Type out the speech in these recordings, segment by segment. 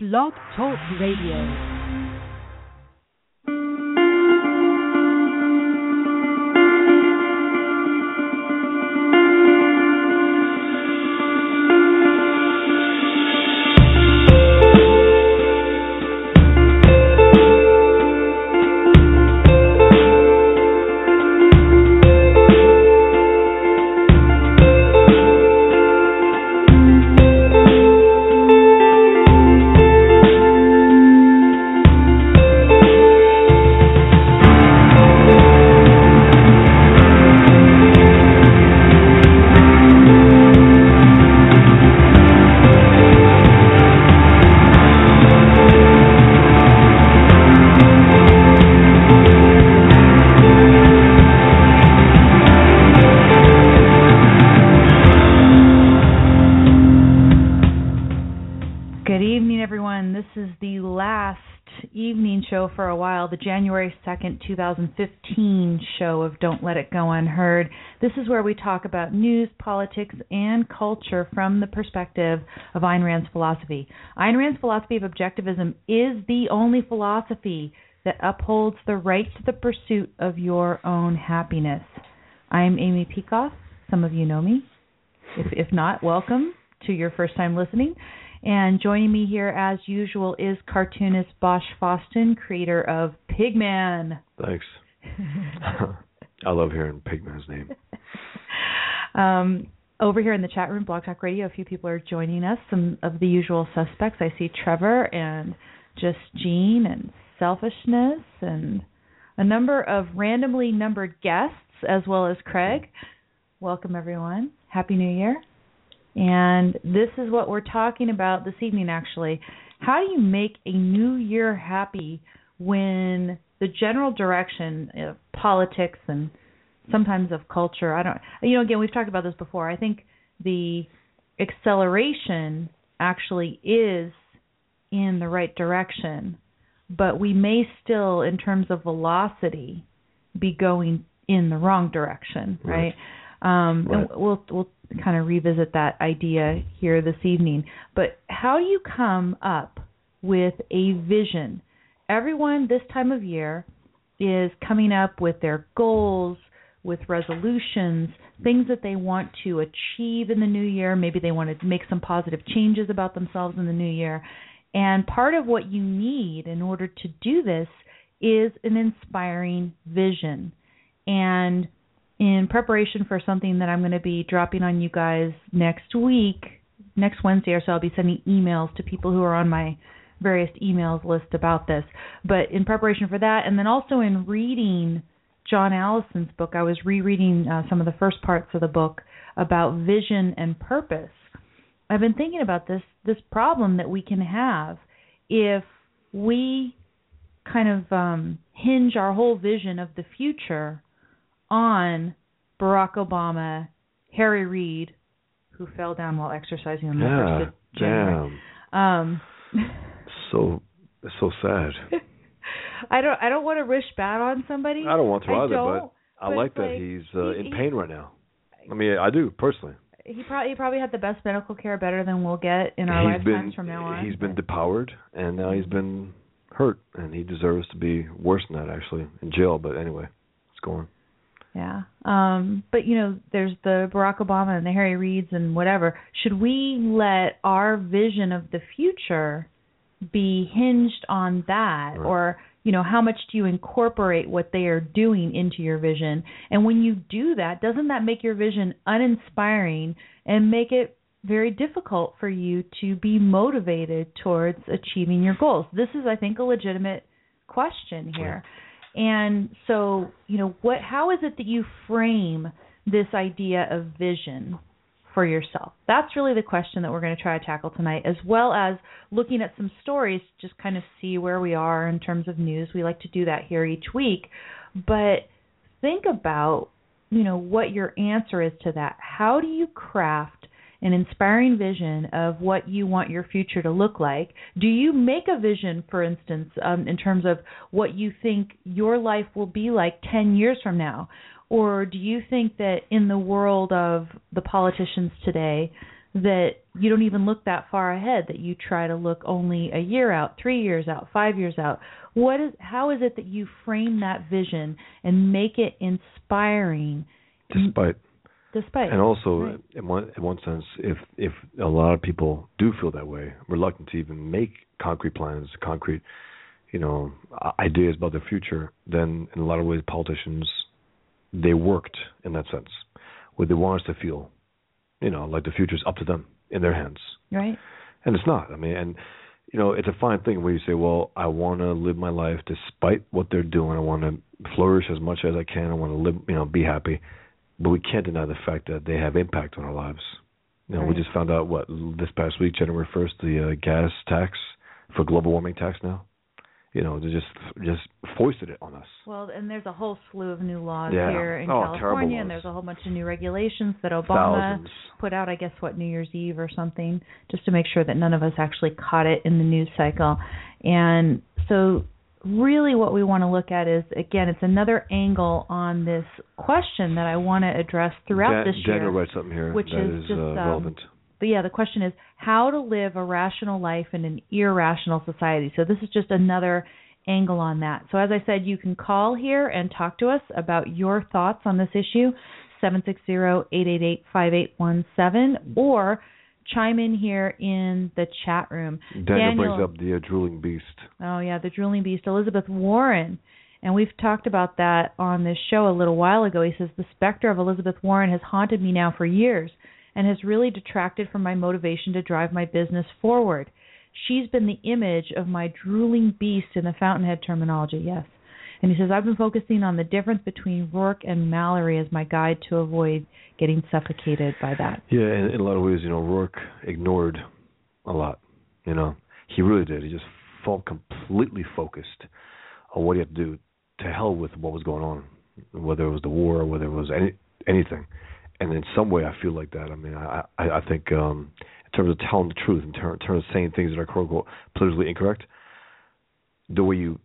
Blog Talk Radio. The January 2nd, 2015 show of Don't Let It Go Unheard. This is where we talk about news, politics, and culture from the perspective of Ayn Rand's philosophy. Ayn Rand's philosophy of objectivism is the only philosophy that upholds the right to the pursuit of your own happiness. I'm Amy Peikoff. Some of you know me. If, if not, welcome to your first time listening. And joining me here, as usual, is cartoonist Bosch Fawstin, creator of Pigman. Thanks. I love hearing Pigman's name. um, over here in the chat room, Blog Talk Radio, a few people are joining us. Some of the usual suspects. I see Trevor and just Jean and Selfishness and a number of randomly numbered guests, as well as Craig. Welcome, everyone. Happy New Year. And this is what we're talking about this evening, actually. How do you make a new year happy when the general direction of politics and sometimes of culture, I don't, you know, again, we've talked about this before. I think the acceleration actually is in the right direction, but we may still, in terms of velocity, be going in the wrong direction, right? right? Um, right. We'll we'll kind of revisit that idea here this evening. But how do you come up with a vision? Everyone this time of year is coming up with their goals, with resolutions, things that they want to achieve in the new year. Maybe they want to make some positive changes about themselves in the new year. And part of what you need in order to do this is an inspiring vision. And in preparation for something that I'm going to be dropping on you guys next week, next Wednesday or so, I'll be sending emails to people who are on my various emails list about this. But in preparation for that, and then also in reading John Allison's book, I was rereading uh, some of the first parts of the book about vision and purpose. I've been thinking about this this problem that we can have if we kind of um, hinge our whole vision of the future on Barack Obama, Harry Reid, who fell down while exercising on the yeah, first of January. damn. Um, so it's so sad. I don't I don't want to wish bad on somebody. I don't want to I either, but I but like that like, he's uh, he- in pain right now. I mean, I do personally. He probably he probably had the best medical care, better than we'll get in our he's lifetimes been from now on. he's been depowered, and now he's been hurt, and he deserves to be worse than that actually in jail. But anyway, it's going. Yeah. Um, but you know, there's the Barack Obama and the Harry Reids and whatever. Should we let our vision of the future be hinged on that Right. or you know, how much do you incorporate what they are doing into your vision? And when you do that, doesn't that make your vision uninspiring and make it very difficult for you to be motivated towards achieving your goals? This is I think a legitimate question here. And so, you know, what how is it that you frame this idea of vision for yourself? That's really the question that we're going to try to tackle tonight, as well as looking at some stories, just kind of see where we are in terms of news. We like to do that here each week. But think about, you know, what your answer is to that. How do you craft an inspiring vision of what you want your future to look like? Do you make a vision, for instance, um, in terms of what you think your life will be like 10 years from now? Or do you think that in the world of the politicians today, that you don't even look that far ahead that you try to look only a year out, 3 years out, 5 years out. What is how is it that you frame that vision and make it inspiring despite despite and also right. in one in one sense if if a lot of people do feel that way reluctant to even make concrete plans concrete you know ideas about their future then in a lot of ways politicians they worked in that sense. Where they want us to feel you know like the future's up to them in their hands. Right. And it's not. I mean and you know it's a fine thing where you say well i want to live my life despite what they're doing. I want to flourish as much as i can. I want to live you know be happy but we can't deny the fact that they have impact on our lives. You know, right. we just found out what this past week, January first, the uh, gas tax for global warming tax now. You know, they just just foisted it on us. Well, and there's a whole slew of new laws yeah. here in oh, California, and there's a whole bunch of new regulations that Obama Thousands. put out. I guess what New Year's Eve or something, just to make sure that none of us actually caught it in the news cycle. And so really what we want to look at is again it's another angle on this question that I want to address throughout Dan, this year. Daniel writes something here which is is, just, uh, um, relevant. But yeah, the question is how to live a rational life in an irrational society. So this is just another angle on that. So as I said, you can call here and talk to us about your thoughts on this issue, 760-888-5817 or chime in here in the chat room. Daniel, Daniel brings up the uh, drooling beast. Oh yeah, the drooling beast, Elizabeth Warren. And we've talked about that on this show a little while ago. He says the specter of Elizabeth Warren has haunted me now for years and has really detracted from my motivation to drive my business forward. She's been the image of my drooling beast in the Fountainhead terminology, yes. And he says, I've been focusing on the difference between Roark and Mallory as my guide to avoid getting suffocated by that. Yeah, in, in a lot of ways, you know, Roark ignored a lot. You know, he really did. He just felt completely focused on what he had to do. To hell with what was going on, whether it was the war, or whether it was any anything. And in some way, I feel like that. I mean, I I, I think um, in terms of telling the truth, in, ter- terms of saying things that are quote unquote politically incorrect, the way you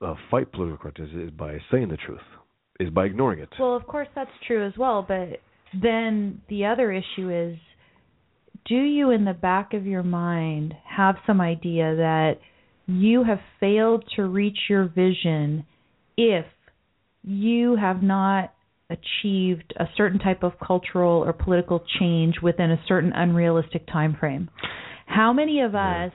uh, fight political correctness is by saying the truth, is by ignoring it. Well, of course that's true as well, but then the other issue is do you in the back of your mind have some idea that you have failed to reach your vision if you have not achieved a certain type of cultural or political change within a certain unrealistic time frame how many of us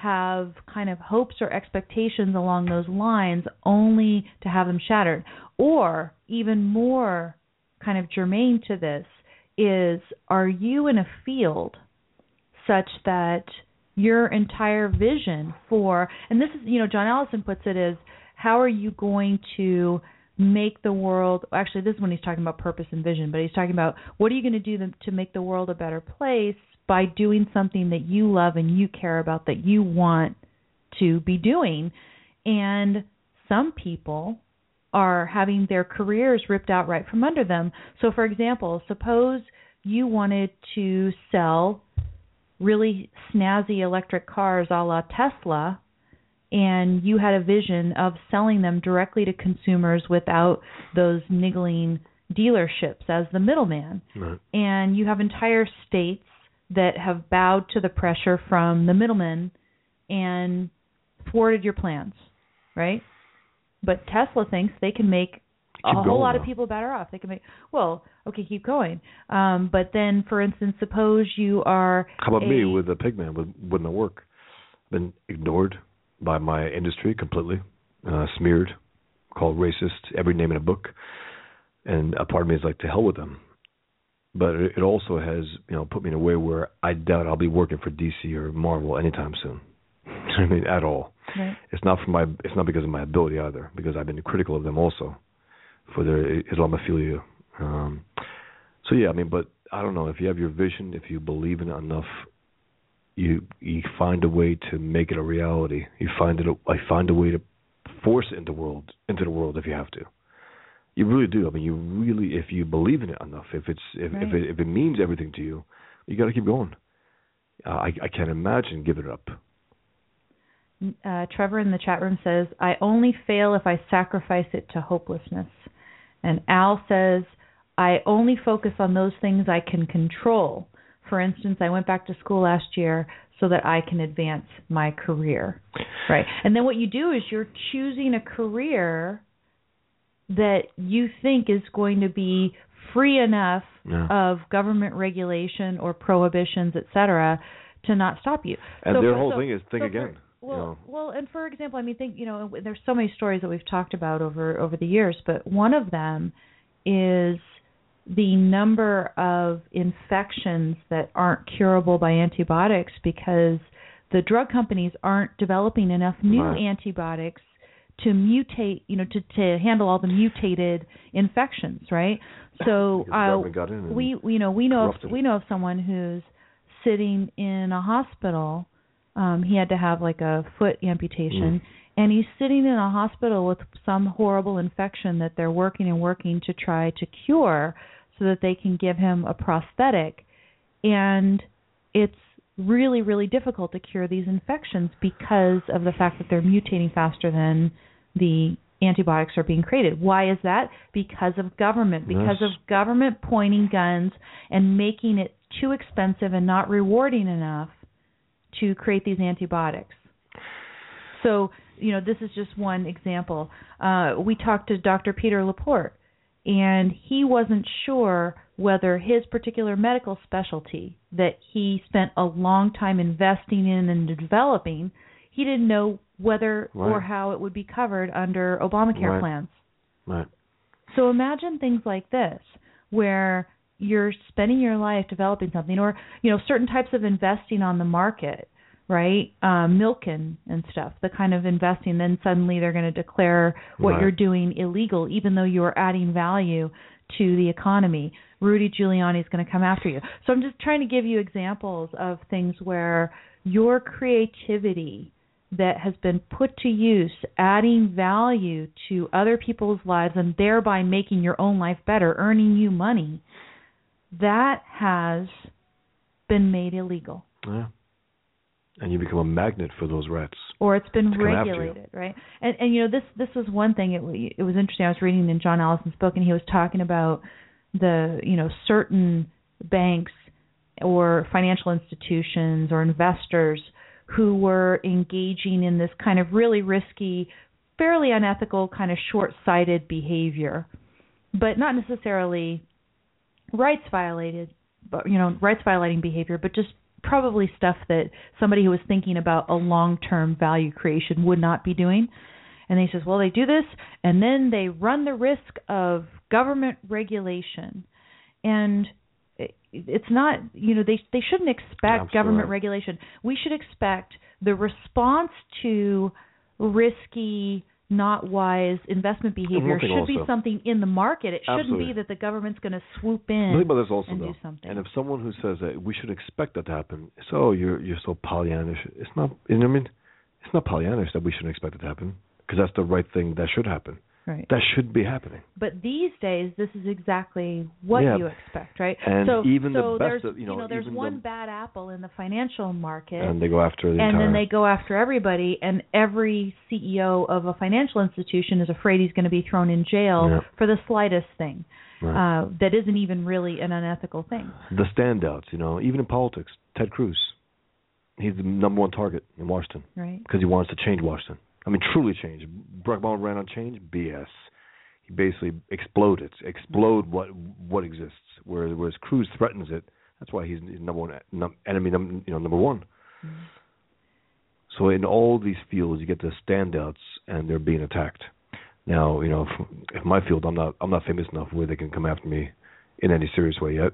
have kind of hopes or expectations along those lines only to have them shattered. Or even more kind of germane to this is are you in a field such that your entire vision for and this is you know John Allison puts it as how are you going to make the world actually this is when he's talking about purpose and vision but he's talking about what are you going to do to make the world a better place by doing something that you love and you care about that you want to be doing and some people are having their careers ripped out right from under them so for example suppose you wanted to sell really snazzy electric cars a la Tesla and you had a vision of selling them directly to consumers without those niggling dealerships as the middleman. Right. And you have entire states that have bowed to the pressure from the middlemen and thwarted your plans, right? But Tesla thinks they can make a whole lot of people better off. They can make well, okay, keep going. Um, but then, for instance, suppose you are How about a, me with the pigman with with my work? Been ignored by my industry completely, uh, smeared, called racist, every name in a book, and a part of me is like to hell with them. But it also has you know put me in a way where I doubt I'll be working for DC or Marvel anytime soon. I mean, at all. right? It's not for my. It's not because of my ability either, because I've been critical of them also for their Islamophilia. Um, so yeah, I mean, but I don't know if you have your vision, if you believe in it enough, you you find a way to make it a reality. You find it. A, I find a way to force it into the world into the world if you have to. You really do. I mean, you really, if you believe in it enough, if it's if if it if it means everything to you, you got to keep going. Uh, I I can't imagine giving it up. Uh, Trevor in the chat room says, I only fail if I sacrifice it to hopelessness. And Al says, I only focus on those things I can control. for instance, I went back to school last year so that I can advance my career. Right. And then what you do is you're choosing a career that you think is going to be free enough Yeah. of government regulation or prohibitions, et cetera, to not stop you. And So their whole so- thing is think so for- again. you well, know. well, and for example, I mean, think you know, there's so many stories that we've talked about over over the years, but one of them is the number of infections that aren't curable by antibiotics because the drug companies aren't developing enough new Right. antibiotics to mutate, you know, to to handle all the mutated infections, right? So uh, in we you know we know of, we know of someone who's sitting in a hospital. Um, he had to have like a foot amputation, Mm. and he's sitting in a hospital with some horrible infection that they're working and working to try to cure, so that they can give him a prosthetic. And it's really really difficult to cure these infections because of the fact that they're mutating faster than the antibiotics are being created. Why is that? Because of government, because Yes. of government pointing guns and making it too expensive and not rewarding enough to create these antibiotics. So, you know, this is just one example. Uh, we talked to Dr. Peter Laporte, and he wasn't sure whether his particular medical specialty that he spent a long time investing in and developing, he didn't know whether or how it would be covered under Obamacare Right. plans. Right. So imagine things like this, where you're spending your life developing something, or you know, certain types of investing on the market, right? Um, Milken stuff, the kind of investing. Then suddenly they're going to declare what Right. you're doing illegal, even though you are adding value to the economy. Rudy Giuliani is going to come after you. So I'm just trying to give you examples of things where your creativity that has been put to use adding value to other people's lives and thereby making your own life better, earning you money, that has been made illegal Yeah. And you become a magnet for those rats. or it's been To come after you. regulated, right? And and you know this this was one thing. It it was interesting. I was reading in John Allison's book, and he was talking about the you know certain banks or financial institutions or investors who were engaging in this kind of really risky, fairly unethical, kind of short-sighted behavior, but not necessarily rights violated, but you know rights violating behavior, but just probably stuff that somebody who was thinking about a long-term value creation would not be doing. And he says, well, they do this, and then they run the risk of government regulation, and it's not, you know, they they shouldn't expect Absolutely. government regulation. We should expect the response to risky, not wise investment behavior should be something in the market. It shouldn't Absolutely. be that the government's going to swoop in. Also, and though. do something. And if someone who says that we should expect that to happen, so oh, you're you're so Pollyannish. It's not. You know I mean? It's not Pollyannish that we shouldn't expect it to happen because that's the right thing that should happen. Right. That should be happening. But these days, this is exactly what Yeah. you expect, right? And so, even the so best there's, of- you know, there's even one the- bad apple in the financial market, And they go after the and entire. then they go after everybody, and every CEO of a financial institution is afraid he's going to be thrown in jail Yeah. for the slightest thing Right. uh, that isn't even really an unethical thing. the standouts, you know, even in politics, Ted Cruz, he's the number one target in Washington Right. because he wants to change Washington. I mean, truly changed. Obama ran on change, BS. He basically exploded, explode what what exists. Whereas, whereas Cruz threatens it. That's why he's, number one num, enemy, num, you know, number one. Mm-hmm. So in all these fields, you get the standouts, and they're being attacked. Now, you know, if, if my field, I'm not I'm not famous enough where they can come after me in any serious way yet.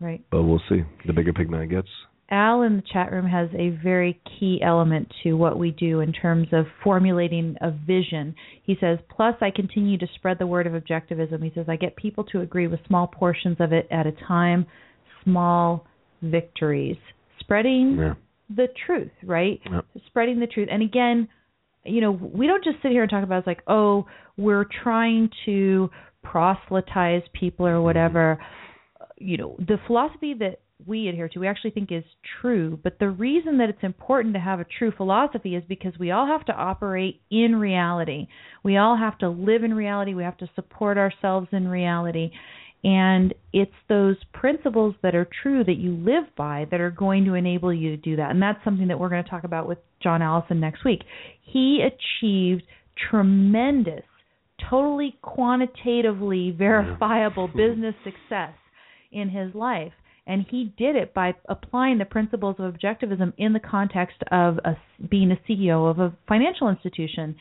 Right. But we'll see. The bigger Pigman gets. Al in the chat room has a very key element to what we do in terms of formulating a vision. He says, plus I continue to spread the word of objectivism. He says, I get people to agree with small portions of it at a time, small victories. Spreading Yeah. the truth, right? Yeah. Spreading the truth. And again, you know, we don't just sit here and talk about it's like, oh, we're trying to proselytize people or whatever. Mm-hmm. You know, the philosophy that we adhere to, we actually think is true. But the reason that it's important to have a true philosophy is because we all have to operate in reality. We all have to live in reality. We have to support ourselves in reality. And it's those principles that are true that you live by that are going to enable you to do that. And that's something that we're going to talk about with John Allison next week. He achieved tremendous, totally quantitatively mm-hmm. verifiable business success in his life. And he did it by applying the principles of objectivism in the context of a, being a CEO of a financial institution.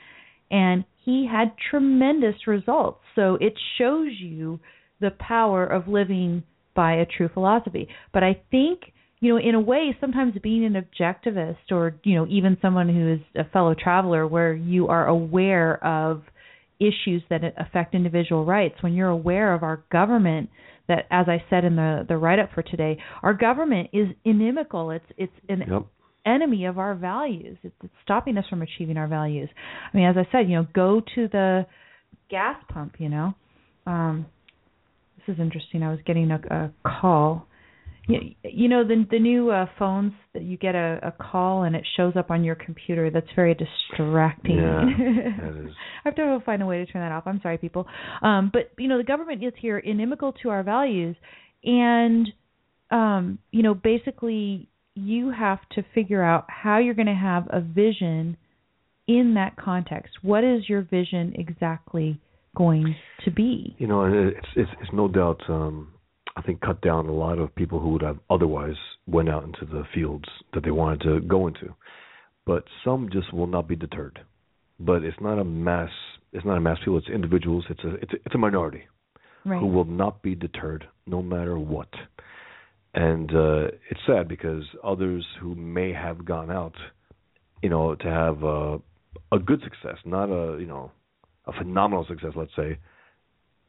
And he had tremendous results. So it shows you the power of living by a true philosophy. But I think, you know, in a way, sometimes being an objectivist or, you know, even someone who is a fellow traveler where you are aware of issues that affect individual rights, when you're aware of our government that as I said in the the write up for today, our government is inimical. It's it's an yep. enemy of our values. It's, it's stopping us from achieving our values. I mean, as I said, you know, go to the gas pump, you know. Um this is interesting. I was getting a, a call. You, you know the the new uh, phones that you get a, a call and it shows up on your computer. That's very distracting. Yeah, that is. I have to find a way to turn that off. I'm sorry, people. Um, but you know the government is here inimical to our values, and um, you know basically you have to figure out how you're going to have a vision in that context. What is your vision exactly? going to be. You know, it's it's, it's no doubt. Um, I think cut down a lot of people who would have otherwise went out into the fields that they wanted to go into, but some just will not be deterred. But it's not a mass. It's not a mass field. It's individuals. It's a it's a, it's a minority right. who will not be deterred no matter what. And uh, it's sad because others who may have gone out, you know, to have a, a good success, not a you know a phenomenal success, let's say,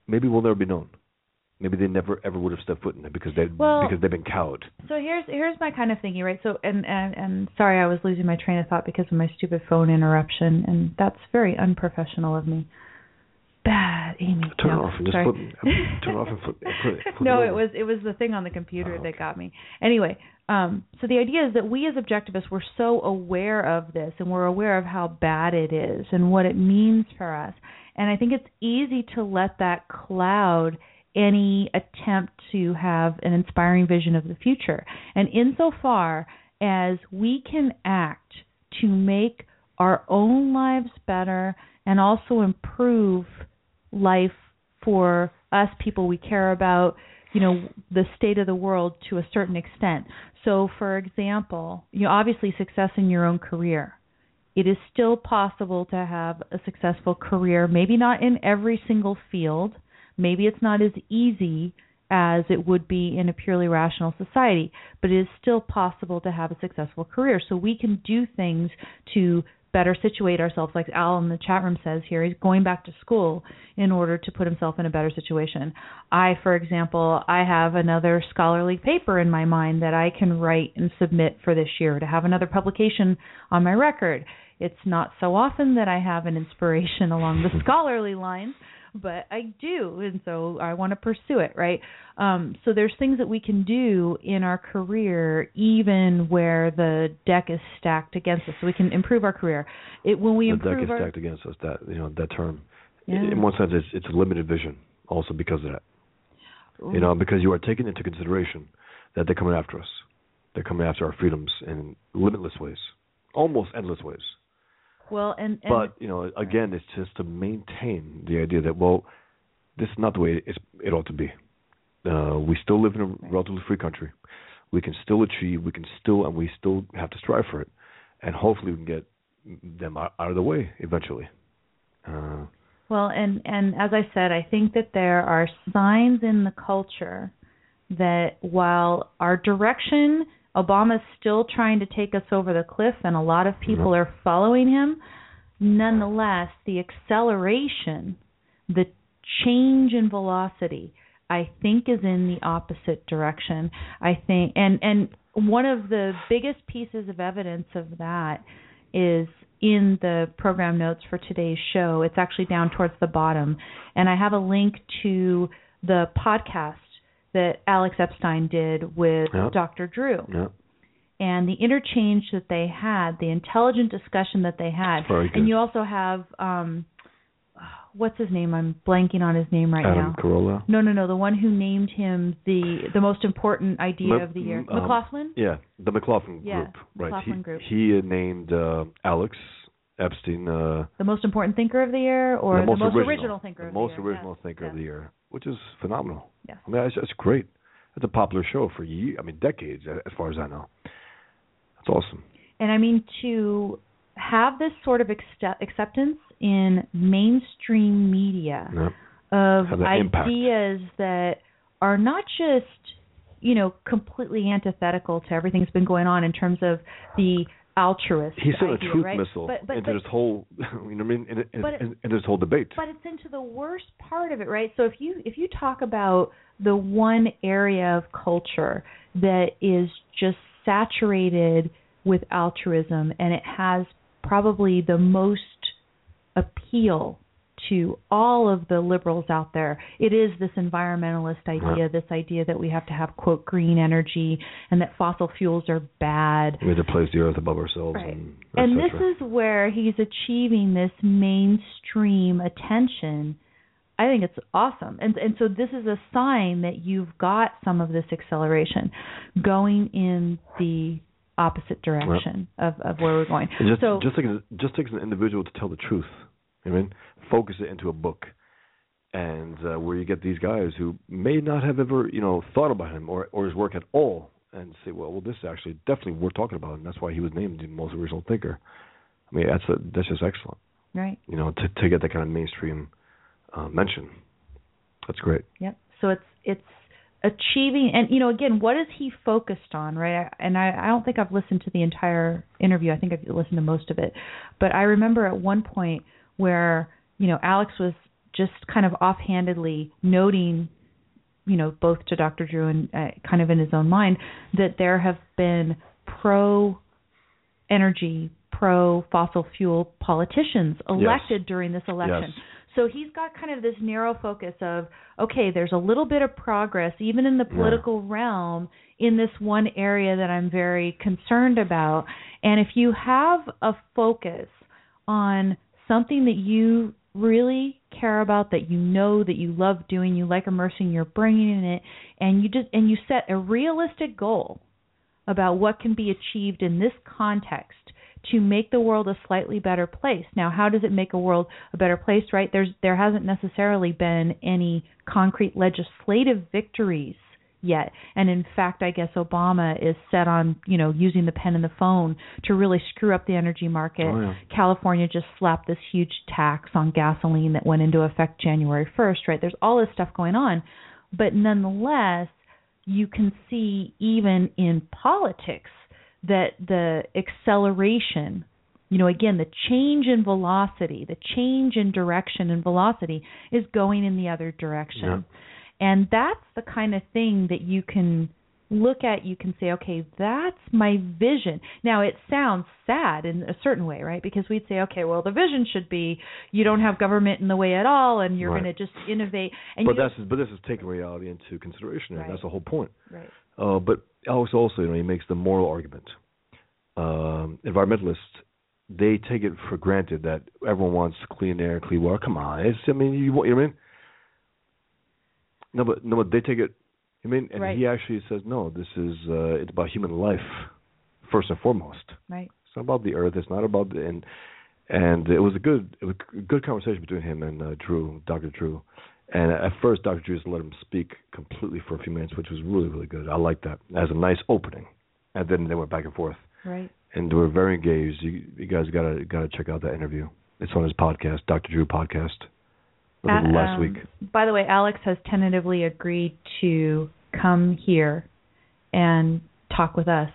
maybe will never be known. Maybe they never ever would have stepped foot in it because they well, because they've been cowed. So here's here's my kind of thinking, right? So and, and and sorry, I was losing my train of thought because of my stupid phone interruption, and that's very unprofessional of me. Bad, Amy. Turn no, off and just sorry. flip, turn off and flip. flip, flip no, it, it was it was the thing on the computer oh, okay. that got me. Anyway, um, so the idea is that we as objectivists we're so aware of this, and we're aware of how bad it is and what it means for us and I think it's easy to let that cloud any attempt to have an inspiring vision of the future. And insofar as we can act to make our own lives better and also improve life for us people we care about, you know, the state of the world to a certain extent. So for example, you know, obviously success in your own career it is still possible to have a successful career, maybe not in every single field. Maybe it's not as easy as it would be in a purely rational society, but it is still possible to have a successful career. So we can do things to better situate ourselves, like Al in the chat room says here, he's going back to school in order to put himself in a better situation. I, for example, I have another scholarly paper in my mind that I can write and submit for this year to have another publication on my record it's not so often that I have an inspiration along the scholarly lines, but I do, and so I want to pursue it, right? Um, so there's things that we can do in our career, even where the deck is stacked against us, so we can improve our career. It when we the improve deck is our, stacked against us. That you know that term. Yeah. In one sense, it's it's a limited vision, also because of that. Ooh. You know, because you are taking into consideration that they're coming after us. They're coming after our freedoms in limitless ways, almost endless ways. Well, and, and but you know, again, it's just to maintain the idea that well, this is not the way it, it ought to be. Uh, we still live in a relatively free country. We can still achieve. We can still, and we still have to strive for it. And hopefully, we can get them out, out of the way eventually. Uh, well, and and as I said, I think that there are signs in the culture that while our direction Obama's still trying to take us over the cliff, and a lot of people are following him. Nonetheless, the acceleration, the change in velocity, I think is in the opposite direction. I think, and and one of the biggest pieces of evidence of that is in the program notes for today's show. It's actually down towards the bottom, and I have a link to the podcast that Alex Epstein did with yep. Dr. Drew. Yep. And the interchange that they had, the intelligent discussion that they had, and you also have um, what's his name? I'm blanking on his name right Adam now. Carolla. No, no, no. The one who named him the the most important idea M- of the year, um, McLaughlin. Yeah, the McLaughlin Yeah, group. Right. McLaughlin he, group. he named uh, Alex Epstein uh, The most important thinker of the year, or the most, original, original thinker the of most the year. original Yes, thinker of the year, which is phenomenal. Yeah. I mean, that's, that's great. It's a popular show for years. I mean, decades, as far as I know. That's awesome. And I mean to have this sort of accept- acceptance in mainstream media Yeah. of impact. ideas that are not just you know completely antithetical to everything that's been going on in terms of the altruist He sent a truth right? missile but, but, into but, this whole, you know I mean, in, in, in, in this whole debate. but it's into the worst part of it right so if you if you talk about the one area of culture that is just saturated with altruism and it has probably the most appeal to all of the liberals out there it is this environmentalist idea this idea that we have to have quote green energy and that fossil fuels are bad we have to place the earth above ourselves. Right. And, and this is where he's achieving this mainstream attention. I think it's awesome. And and so this is a sign that you've got some of this acceleration going in the opposite direction of, of where we're going. Just so just just takes an individual to tell the truth. I mean, focus it into a book, and uh, where you get these guys who may not have ever you know thought about him or or his work at all, and say, well, well, this is actually definitely worth talking about, and that's why he was named the most original thinker. I mean, that's a, that's just excellent. right. You know, to to get that kind of mainstream uh, mention, that's great. Yep. So it's it's achieving and you know again what is he focused on right and I, I don't think i've listened to the entire interview i think i've listened to most of it but i remember at one point where you know alex was just kind of offhandedly noting you know both to dr drew and uh, kind of in his own mind that there have been pro energy pro fossil fuel politicians elected during this election Yes. so he's got kind of this narrow focus of okay, there's a little bit of progress even in the Yeah. political realm in this one area that I'm very concerned about. And if you have a focus on something that you really care about that you know that you love doing, you like immersing your brain in it and you just and you set a realistic goal about what can be achieved in this context to make the world a slightly better place. Now, how does it make a world a better place, right? There's there hasn't necessarily been any concrete legislative victories yet. And in fact, I guess Obama is set on, you know, using the pen and the phone to really screw up the energy market. Oh, yeah. California just slapped this huge tax on gasoline that went into effect January 1st, right? There's all this stuff going on. But nonetheless, you can see even in politics that the acceleration, you know, again, the change in velocity, the change in direction and velocity is going in the other direction. And that's the kind of thing that you can look at, you can say, okay, that's my vision. Now, it sounds sad in a certain way, right? Because we'd say, okay, well, the vision should be you don't have government in the way at all and you're Right. going to just innovate. And but that's but this is taking reality into consideration, and Right. that's the whole point. right. Uh, but Alex also, you know, he makes the moral argument. Um, environmentalists, they take it for granted that everyone wants clean air, clean water. Come on, it's, I mean, you, want- you know what I mean? No, but no, but they take it. I mean, and Right. he actually says, no, this is uh, it's about human life first and foremost. Right. It's not about the earth. It's not about the and and it was a good it was a good conversation between him and uh, Drew, Dr. Drew. And at first, Dr. Drew just let him speak completely for a few minutes, which was really really good. I liked that as a nice opening, and then they went back and forth, Right. and they were very engaged. You, you guys gotta gotta check out that interview. It's on his podcast, Dr. Drew podcast. Was Uh, last um, week. By the way, Alex has tentatively agreed to come here and talk with us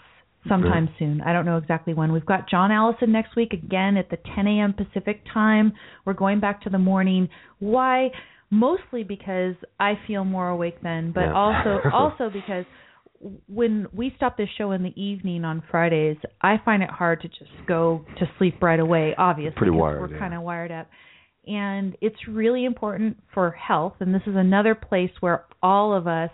sometime soon. I don't know exactly when. We've got John Allison next week again at the 10 a.m. Pacific time. We're going back to the morning. Why? Mostly because I feel more awake then, but Yeah. also also because when we stop this show in the evening on Fridays, I find it hard to just go to sleep right away. Obviously, Pretty wired, We're yeah. kind of wired up, and it's really important for health. And this is another place where all of us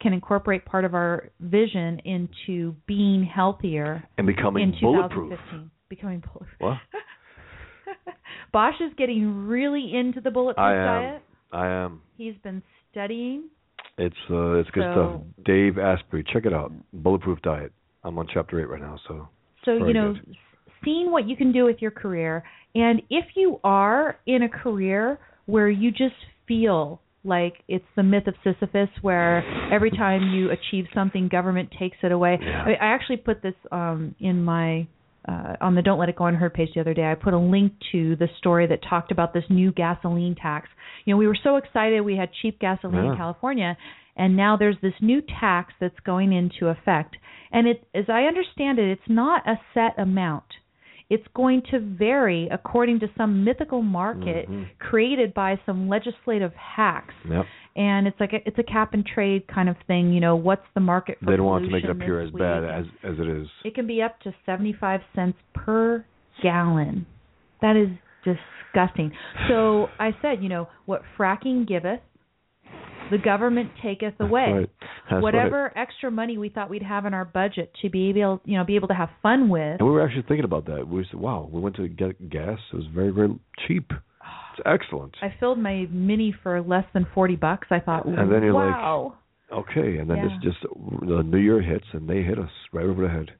can incorporate part of our vision into being healthier And becoming in bulletproof. Becoming bulletproof. What? Bosch is getting really into the bulletproof I am. diet. I am. He's been studying. It's uh, it's good So- stuff. Dave Asprey, check it out. Bulletproof Diet. I'm on chapter eight right now, so So you know, good. Seeing what you can do with your career, and if you are in a career where you just feel like it's the myth of Sisyphus, where every time you achieve something, government takes it away. Yeah. I, I actually put this um, in my uh, on the Don't Let It Go Unheard page the other day. I put a link to the story that talked about this new gasoline tax. You know, we were so excited we had cheap gasoline Yeah. in California, and now there's this new tax that's going into effect. And it, as I understand it, it's not a set amount. It's going to vary according to some mythical market Mhm. created by some legislative hacks. yep. And it's like a, it's a cap and trade kind of thing. You know, what's the market for They don't want to make it appear as bad as as it is. It can be up to 75 cents per gallon. That is disgusting. So I said, you know, what fracking giveth, the government taketh away. Right. Whatever extra money we thought we'd have in our budget to be able, you know, be able to have fun with. And we were actually thinking about that. We said, "Wow, we went to get gas. It was very, very cheap. It's excellent." I filled my mini for less than 40 bucks. I thought, And then you're like, wow. Okay, and then Yeah. it's just the New Year hits, and they hit us right over the head,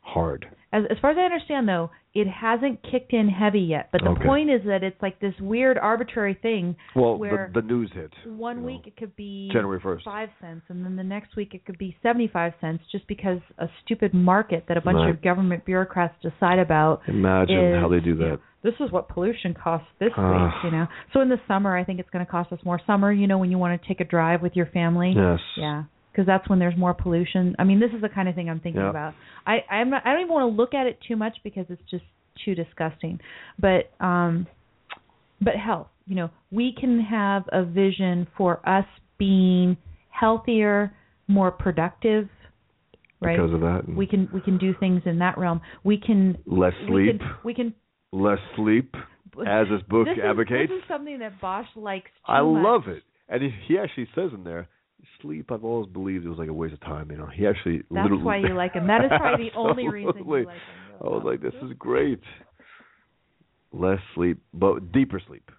hard. As as far as I understand though, it hasn't kicked in heavy yet. But the Okay. point is that it's like this weird arbitrary thing Well, Where the, the news hit. one you know, week it could be January first. five cents and then the next week it could be seventy five cents just because a stupid market that a bunch Right. of government bureaucrats decide about Imagine is, how they do you know, that. this is what pollution costs this Ah. week you know so in the summer i think it's going to cost us more summer you know when you want to take a drive with your family Yes. yeah because that's when there's more pollution i mean this is the kind of thing i'm thinking Yeah. about i i'm not, i don't even want to look at it too much because it's just too disgusting but um but health you know we can have a vision for us being healthier more productive right Because of that. we can we can do things in that realm we can less we sleep. can we can Less sleep, as this book this is, advocates. this is something that Bosch likes too I much. love it. And he, he actually says in there, sleep. I've always believed it was like a waste of time. You know, he actually That's literally. why you like him. That is probably the only reason you like him. I was like, this is great. Less sleep, but deeper sleep.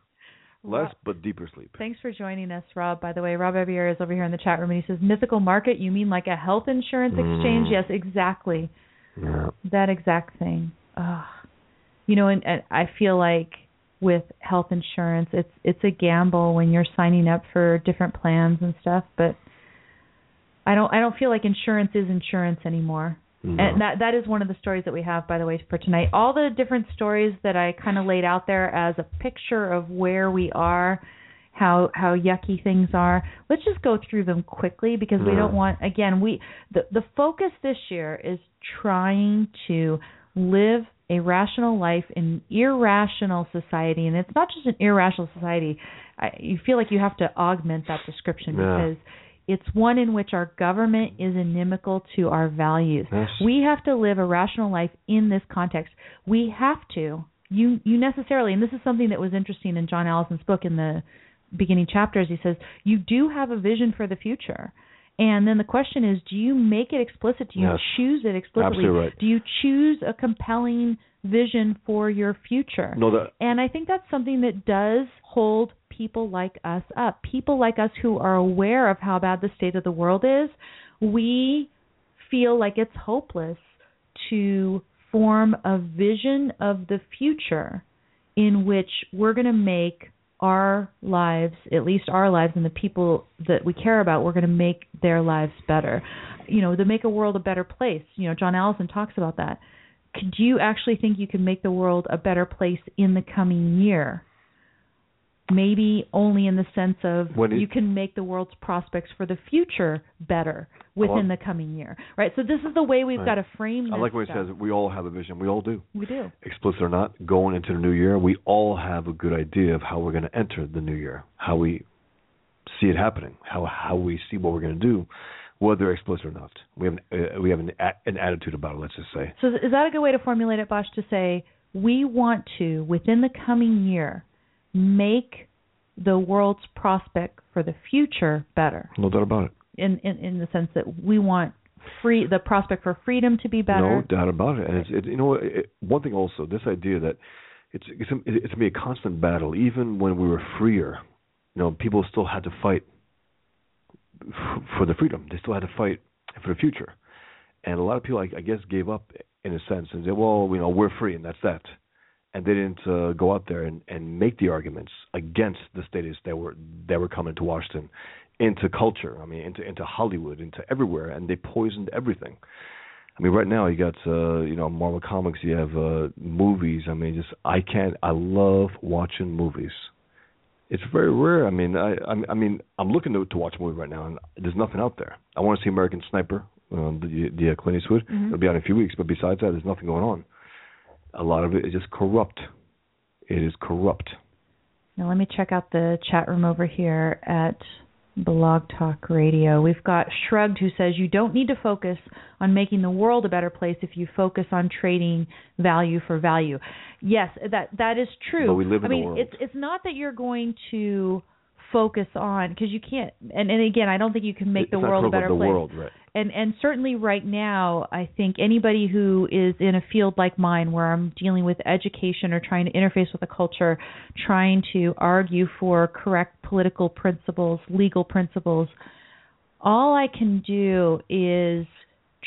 Less, Rob- but deeper sleep. Thanks for joining us, Rob. By the way, Rob Evier is over here in the chat room, and he says, "Mythical market? You mean like a health insurance exchange?" Mm. Yes, exactly. Yeah. That exact thing. Ugh. You know, and, and I feel like with health insurance, it's it's a gamble when you're signing up for different plans and stuff. But I don't I don't feel like insurance is insurance anymore. No. And that that is one of the stories that we have, by the way, for tonight. All the different stories that I kind of laid out there as a picture of where we are, how how yucky things are. Let's just go through them quickly because we don't want again we the the focus this year is trying to live a rational life in irrational society, and it's not just an irrational society. I, you feel like you have to augment that description Yeah. because it's one in which our government is inimical to our values. Yes. We have to live a rational life in this context. We have to. You you necessarily, and this is something that was interesting in John Allison's book in the beginning chapters. He says you do have a vision for the future. And then the question is, do you make it explicit? Do you Yes. choose it explicitly? Absolutely right. Do you choose a compelling vision for your future? No, that And I think that's something that does hold people like us up. People like us who are aware of how bad the state of the world is, we feel like it's hopeless to form a vision of the future in which we're going to make our lives, at least our lives and the people that we care about, we're going to make their lives better. You know, to make a world a better place. You know, John Allison talks about that. Could you actually think you can make the world a better place in the coming year? Maybe only in the sense of you can make the world's prospects for the future better within the coming year, right? So this is the way we've Right. got to frame. I like when he says we all have a vision. We all do. we do. explicit or not, going into the new year, we all have a good idea of how we're going to enter the new year, how we see it happening, how how we see what we're going to do, whether explicit or not. We have uh, we have an a- an attitude about it. Let's just say. So is that a good way to formulate it, Bosch? To say we want to within the coming year make the world's prospect for the future better, No doubt about it. in in, in the sense that we want free the prospect for freedom to be better. No doubt about it. And it's it, you know it, one thing also this idea that it's it's it's to be a constant battle. Even when we were freer, you know, people still had to fight f- for the freedom. They still had to fight for the future, and a lot of people, I, I guess, gave up in a sense and said, "Well, you know, we're free, and that's that." And they didn't uh, go out there and, and make the arguments against the statists that were that were coming to Washington, into culture. I mean, into into Hollywood, into everywhere, and they poisoned everything. I mean, right now you got uh, you know Marvel Comics, you have uh, movies. I mean, just I can't. I love watching movies. It's very rare. I mean, I I, I mean, I'm looking to to watch a movie right now, and there's nothing out there. I want to see American Sniper, um, the the uh, Clint Eastwood. Mhm. It'll be out in a few weeks, but besides that, there's nothing going on. A lot of it is just corrupt. It is corrupt. Now let me check out the chat room over here at Blog Talk Radio. We've got Shrugged who says you don't need to focus on making the world a better place if you focus on trading value for value. Yes, that that is true. But we live in I mean, world. it's it's not that you're going to focus on because you can't and and again, I don't think you can make It's the world a better the place world, right? And and certainly right now i think anybody who is in a field like mine where i'm dealing with education or trying to interface with a culture trying to argue for correct political principles legal principles all i can do is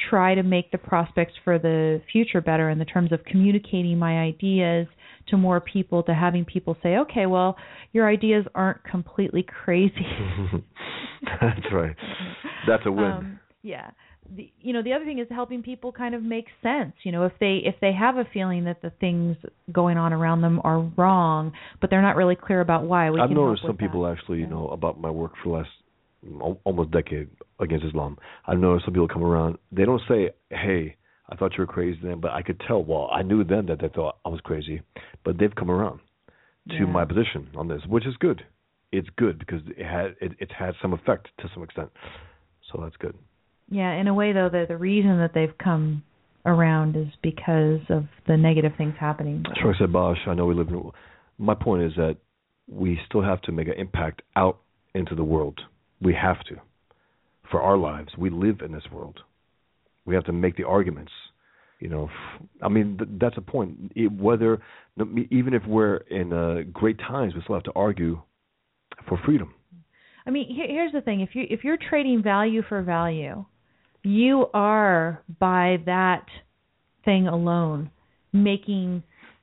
try to make the prospects for the future better in the terms of communicating my ideas to more people to having people say okay well your ideas aren't completely crazy That's right. That's a win. um, yeah. The, you know, the other thing is helping people kind of make sense. You know, if they if they have a feeling that the things going on around them are wrong, but they're not really clear about why, we I've noticed some people that. actually, you know, about my work for the last al- almost decade against Islam. I've noticed some people come around. They don't say, "Hey, I thought you were crazy then," but I could tell. Well, I knew then that they thought I was crazy, but they've come around to Yeah. my position on this, which is good. It's good because it had it, it's had some effect to some extent. So that's good. Yeah, in a way though, the the reason that they've come around is because of the negative things happening. Sure, I said Bosch. I know we live in. My point is that we still have to make an impact out into the world. We have to, for our lives. We live in this world. We have to make the arguments. You know, I mean, th- that's a point. It, whether even if we're in uh, great times, we still have to argue for freedom. I mean, here, here's the thing: if you if you're trading value for value, you are by that thing alone making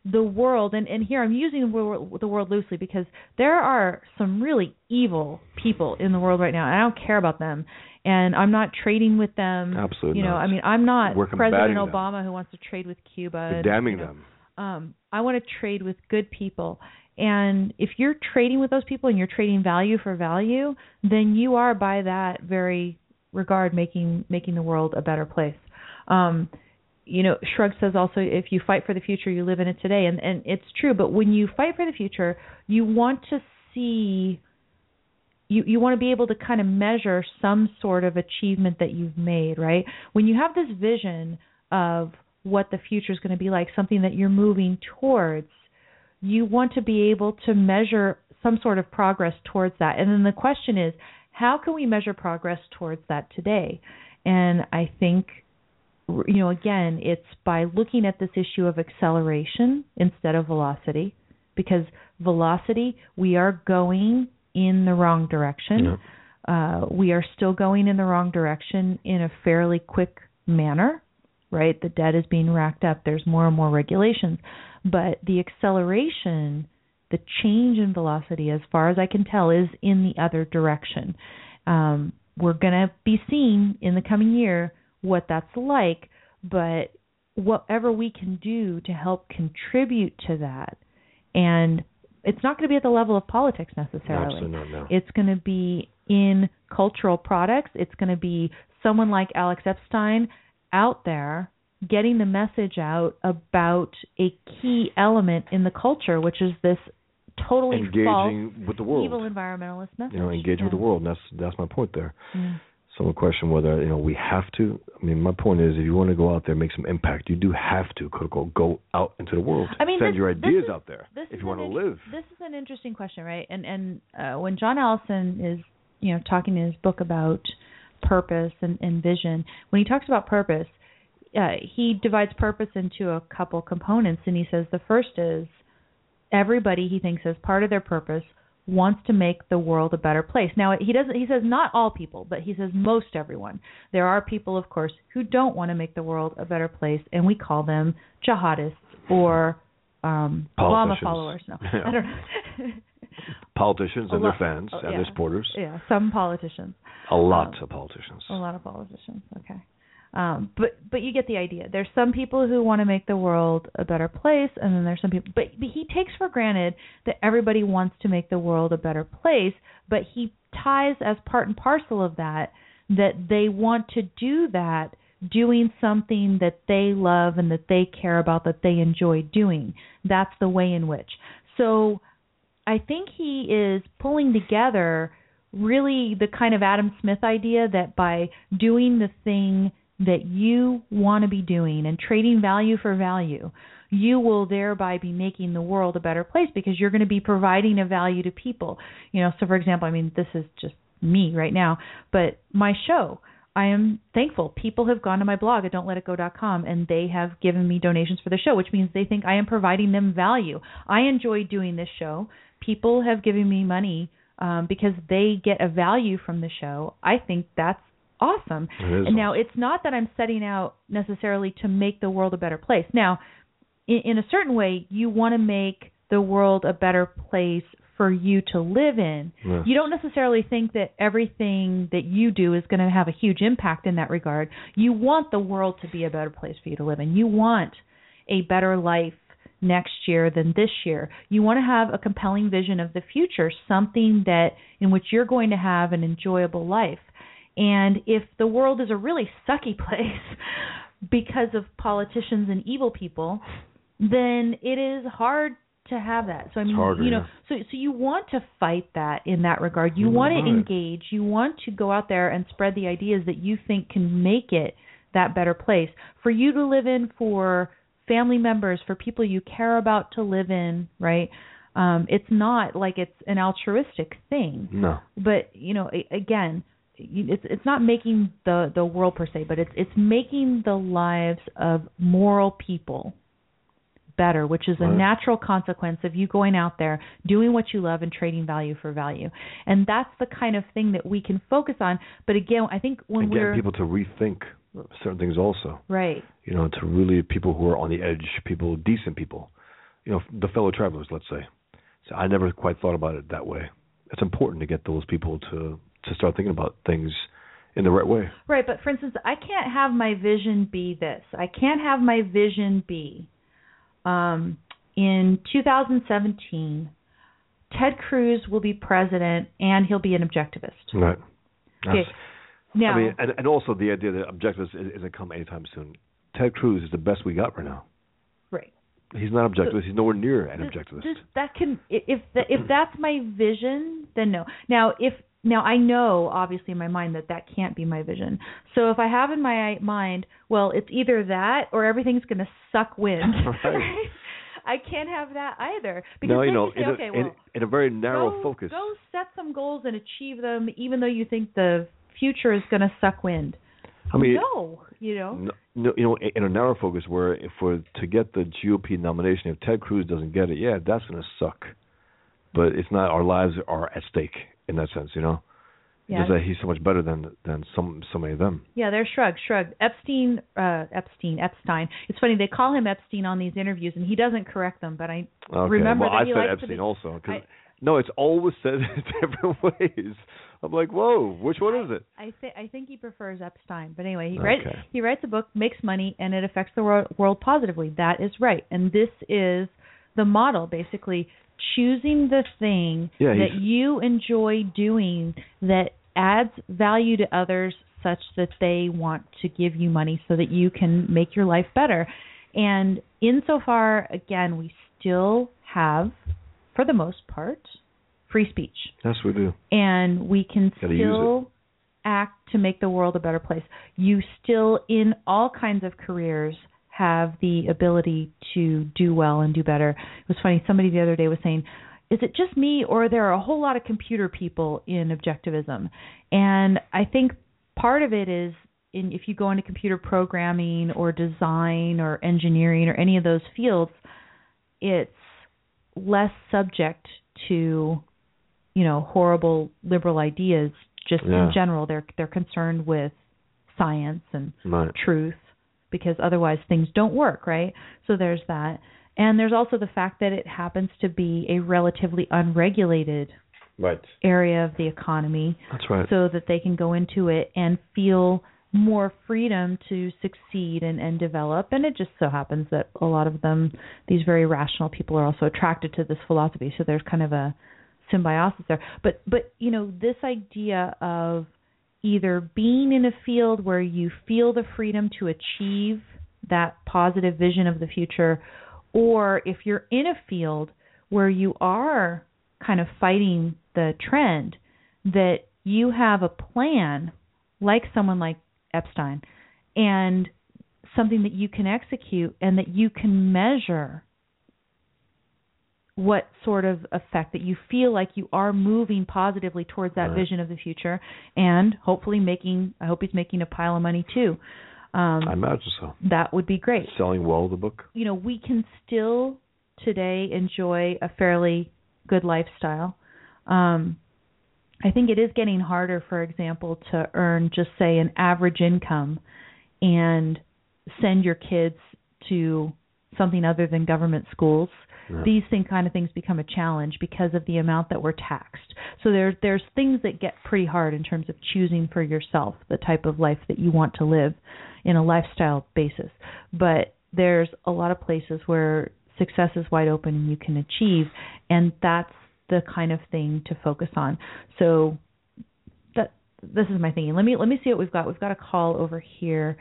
the world and and here I'm using the world, the world loosely because there are some really evil people in the world right now and I don't care about them and I'm not trading with them Absolutely you know not. I mean I'm not We're President combating them. Obama who wants to trade with Cuba We're and, damning you know, them. um I want to trade with good people and if you're trading with those people and you're trading value for value then you are by that very regard making making the world a better place. Um you know shrug says also if you fight for the future you live in it today. And and it's true but when you fight for the future you want to see you you want to be able to kind of measure some sort of achievement that you've made right? When you have this vision of what the future is going to be like something that you're moving towards you want to be able to measure some sort of progress towards that. And then the question is how can we measure progress towards that today? And i think you know again it's by looking at this issue of acceleration instead of velocity because velocity we are going in the wrong direction. Uh, we are still going in the wrong direction in a fairly quick manner right? The debt is being racked up. There's more and more regulations. But the acceleration the change in velocity as far as i can tell is in the other direction um, we're going to be seeing in the coming year what that's like, but whatever we can do to help contribute to that, and it's not going to be at the level of politics necessarily. Absolutely not. No. It's going to be in cultural products. It's going to be someone like Alex Epstein out there getting the message out about a key element in the culture, which is this totally false Engaging with the world. evil environmentalist message. you know, engage yeah. with the world. And that's that's my point there. Yeah. Someone question whether you know we have to. I mean, my point is, if you want to go out there and make some impact, you do have to, quote unquote, go out into the world. I mean, send this- your ideas is- out there if you want to live. This is an interesting question, right? And and uh, when John Allison is, you know, talking in his book about purpose and, and vision, when he talks about purpose, uh, he divides purpose into a couple components, and he says the first is everybody he thinks as part of their purpose wants to make the world a better place. Now he doesn't he says not all people, but he says most everyone. There are people of course who don't want to make the world a better place and we call them jihadists or um Obama followers. No. Yeah. I don't know. politicians and lot, their fans oh, and their supporters. Yeah, some politicians. A lot um, of politicians. A lot of politicians. Okay. Um, but but you get the idea. There's some people who want to make the world a better place, and then there's some people. But, but he takes for granted that everybody wants to make the world a better place. But he ties as part and parcel of that that they want to do that doing something that they love and that they care about that they enjoy doing. That's the way in which. So I think he is pulling together really the kind of Adam Smith idea that by doing the thing that you want to be doing and trading value for value, you will thereby be making the world a better place because you're going to be providing a value to people. You know, so for example, I mean, this is just me right now, but my show, I am thankful. People have gone to my blog at don'tletitgo.com and they have given me donations for the show, which means they think I am providing them value. I enjoy doing this show. People have given me money um, because they get a value from the show. I think that's awesome. and now it's not that I'm setting out necessarily to make the world a better place. Now, in, in a certain way, you want to make the world a better place for you to live in. You don't necessarily think that everything that you do is going to have a huge impact in that regard. You want the world to be a better place for you to live in. You want a better life next year than this year. You want to have a compelling vision of the future, something that in which you're going to have an enjoyable life. And if the world is a really sucky place because of politicians and evil people, then it is hard to have that. So I mean, harder, you know, so so you want to fight that in that regard. You want to engage. You want to go out there and spread the ideas that you think can make it that better place for you to live in, for family members, for people you care about to live in, right? Um, it's not like it's an altruistic thing. No. But you know, again, it's it's not making the the world per se, but it's it's making the lives of moral people better, which is a right. natural consequence of you going out there doing what you love and trading value for value. And that's the kind of thing that we can focus on. But again, I think when and we're people to rethink certain things also. Right. You know, to really people who are on the edge, people decent people. You know, the fellow travelers, let's say. So I never quite thought about it that way. It's important to get those people to to start thinking about things in the right way. Right, but for instance, I can't have my vision be this. I can't have my vision be um, in 2017 Ted Cruz will be president and he'll be an objectivist. Right. Okay. Now, I mean, and, and also the idea that objectivist isn't come anytime soon. Ted Cruz is the best we got right now. Right. He's not objectivist. So, He's nowhere near an objectivist. That can if the, if that's my vision, then no. Now if now I know obviously in my mind that that can't be my vision. So if I have in my mind, well, it's either that or everything's going to suck wind. right. I can't have that either because no, you know, say, in, okay, a, well, in, in, a very narrow go, focus. Go set some goals and achieve them, even though you think the future is going to suck wind. I mean, no, you know, no, no, you know, in a narrow focus, where if we're to get the GOP nomination, if Ted Cruz doesn't get it, yeah, that's going to suck. But it's not. Our lives are at stake in that sense, you know. Yeah. Because uh, he's so much better than than some so many of them. Yeah, they're shrugged, shrugged. Epstein, uh, Epstein, Epstein. It's funny they call him Epstein on these interviews, and he doesn't correct them. But I okay. remember well, that I he said likes Epstein be, also. Cause, I, no, it's always said in different ways. I'm like, whoa, which one is it? I think I think he prefers Epstein, but anyway, he Okay. writes he writes a book, makes money, and it affects the world, world positively. That is right, and this is the model, basically choosing the thing Yeah, that you enjoy doing that adds value to others, such that they want to give you money so that you can make your life better. And insofar, again, we still have, for the most part, free speech Yes, we do. and we can Gotta still act to make the world a better place. You still, in all kinds of careers, have the ability to do well and do better. It was funny. Somebody the other day was saying, "Is it just me, or are there a whole lot of computer people in objectivism?" And I think part of it is in if you go into computer programming or design or engineering or any of those fields, it's less subject to you know horrible liberal ideas just Yeah. in general they're they're concerned with science and Right. truth because otherwise things don't work, right? So there's that. And there's also the fact that it happens to be a relatively unregulated Right. area of the economy That's right. so that they can go into it and feel more freedom to succeed and, and develop. And it just so happens that a lot of them, these very rational people, are also attracted to this philosophy. So there's kind of a symbiosis there. But but you know this idea of either being in a field where you feel the freedom to achieve that positive vision of the future, or if you're in a field where you are kind of fighting the trend, that you have a plan, like someone like Epstein, and something that you can execute and that you can measure what sort of effect that you feel like you are moving positively towards that Right. vision of the future and hopefully making I hope he's making a pile of money too. Um I imagine so. that would be great. Selling well the book. You know, we can still today enjoy a fairly good lifestyle. Um I think it is getting harder for example to earn just say an average income and send your kids to something other than government schools Yeah. these thing kind of things become a challenge because of the amount that we're taxed. So there's there's things that get pretty hard in terms of choosing for yourself the type of life that you want to live in a lifestyle basis. But there's a lot of places where success is wide open and you can achieve and that's the kind of thing to focus on. So that this is my thinking. Let me let me see what we've got. We've got a call over here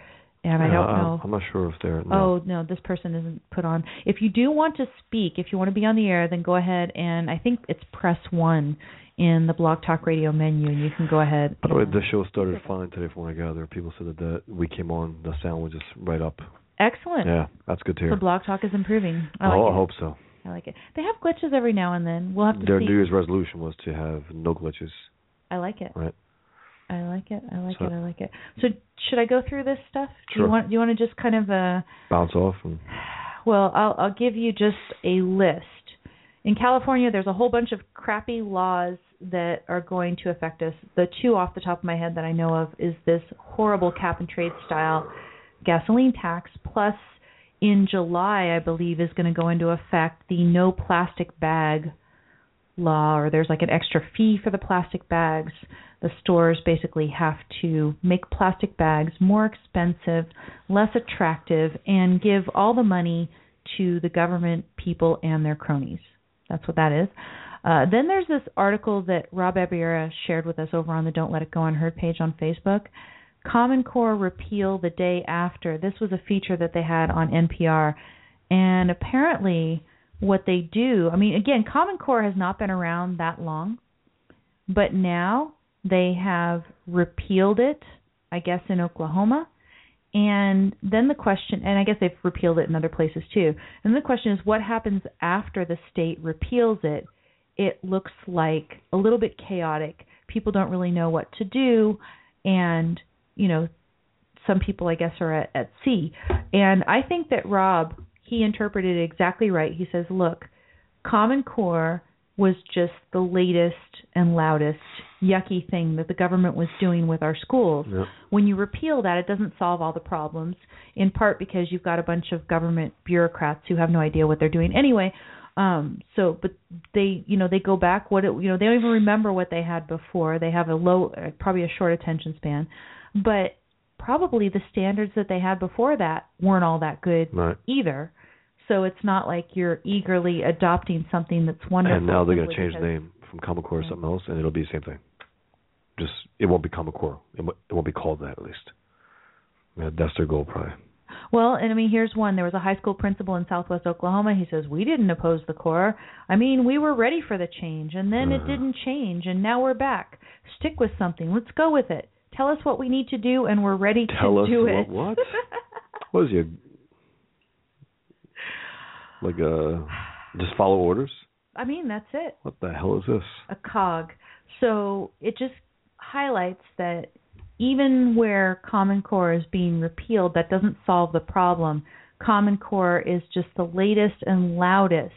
and I Yeah, don't know I'm not sure if they're. No. Oh no, this person isn't put on. If you do want to speak, if you want to be on the air, then go ahead and I think it's press one in the Blog Talk Radio menu, and you can go ahead. By the way, the show started fine today from what I gather. People said that the, we came on, the sound was just right up. Excellent. Yeah, that's good to hear. So Blog Talk is improving. I like oh. I hope so. I like it. They have glitches every now and then. We'll have to Their see. New Year's resolution was to have no glitches. I like it. Right. I like it. I like So- it. I like it. So should I go through this stuff? Do you want do you want to just kind of uh Bounce off and Well, I'll I'll give you just a list. In California, there's a whole bunch of crappy laws that are going to affect us. The two off the top of my head that I know of is this horrible cap and trade style gasoline tax plus in July, I believe is going to go into effect the no plastic bag law or there's like an extra fee for the plastic bags. The stores basically have to make plastic bags more expensive, less attractive, and give all the money to the government, people, and their cronies. That's what that is. Uh, then there's this article that Rob Abiera shared with us over on the Don't Let It Go Unheard page on Facebook. Common Core repeal the day after. This was a feature that they had on NPR. And apparently, what they do, I mean, again, Common Core has not been around that long, but now they have repealed it, I guess, in Oklahoma. And then the question, and I guess they've repealed it in other places too. And the question is, what happens after the state repeals it? It looks like a little bit chaotic. People don't really know what to do, and you know, some people I guess are at, at sea. And I think that Rob he interpreted it exactly right. He says, "Look, Common Core was just the latest and loudest yucky thing that the government was doing with our schools. yeah. When you repeal that, it doesn't solve all the problems, in part because you've got a bunch of government bureaucrats who have no idea what they're doing anyway. Um, so, but they, you know, they go back. What it, you know, they don't even remember what they had before. They have a low, uh, probably a short attention span, but probably the standards that they had before that weren't all that good Right. either. So it's not like you're eagerly adopting something that's wonderful. And now they're going to change the name from Common Core Yeah. something else, and it'll be the same thing. Just it won't become a Core. It, won't- it won't be called that at least. Yeah, that's their goal, probably. Well, and I mean, here's one. There was a high school principal in Southwest Oklahoma. He says we didn't oppose the core. I mean, we were ready for the change, and then it Uh-huh. didn't change, and now we're back. Stick with something. Let's go with it. Tell us what we need to do, and we're ready Tell to us do what- it. what? What is he? a- Like uh, just follow orders? I mean, that's it. What the hell is this? a cog. So it just highlights that even where Common Core is being repealed, that doesn't solve the problem. Common Core is just the latest and loudest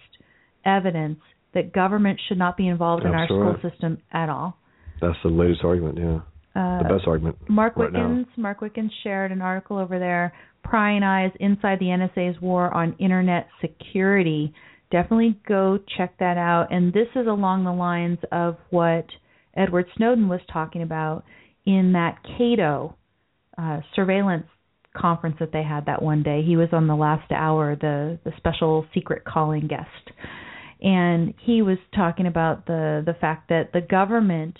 evidence that government should not be involved in our school system at all. That's the latest argument. Yeah, Uh, the best argument. Mark right now. Wickens, Mark Wickens shared an article over there, Prying Eyes Inside the NSA's War on Internet Security. Definitely go check that out. And this is along the lines of what Edward Snowden was talking about in that Cato uh, surveillance conference that they had that one day. He was on the last hour, the the special secret calling guest, and he was talking about the the fact that the government,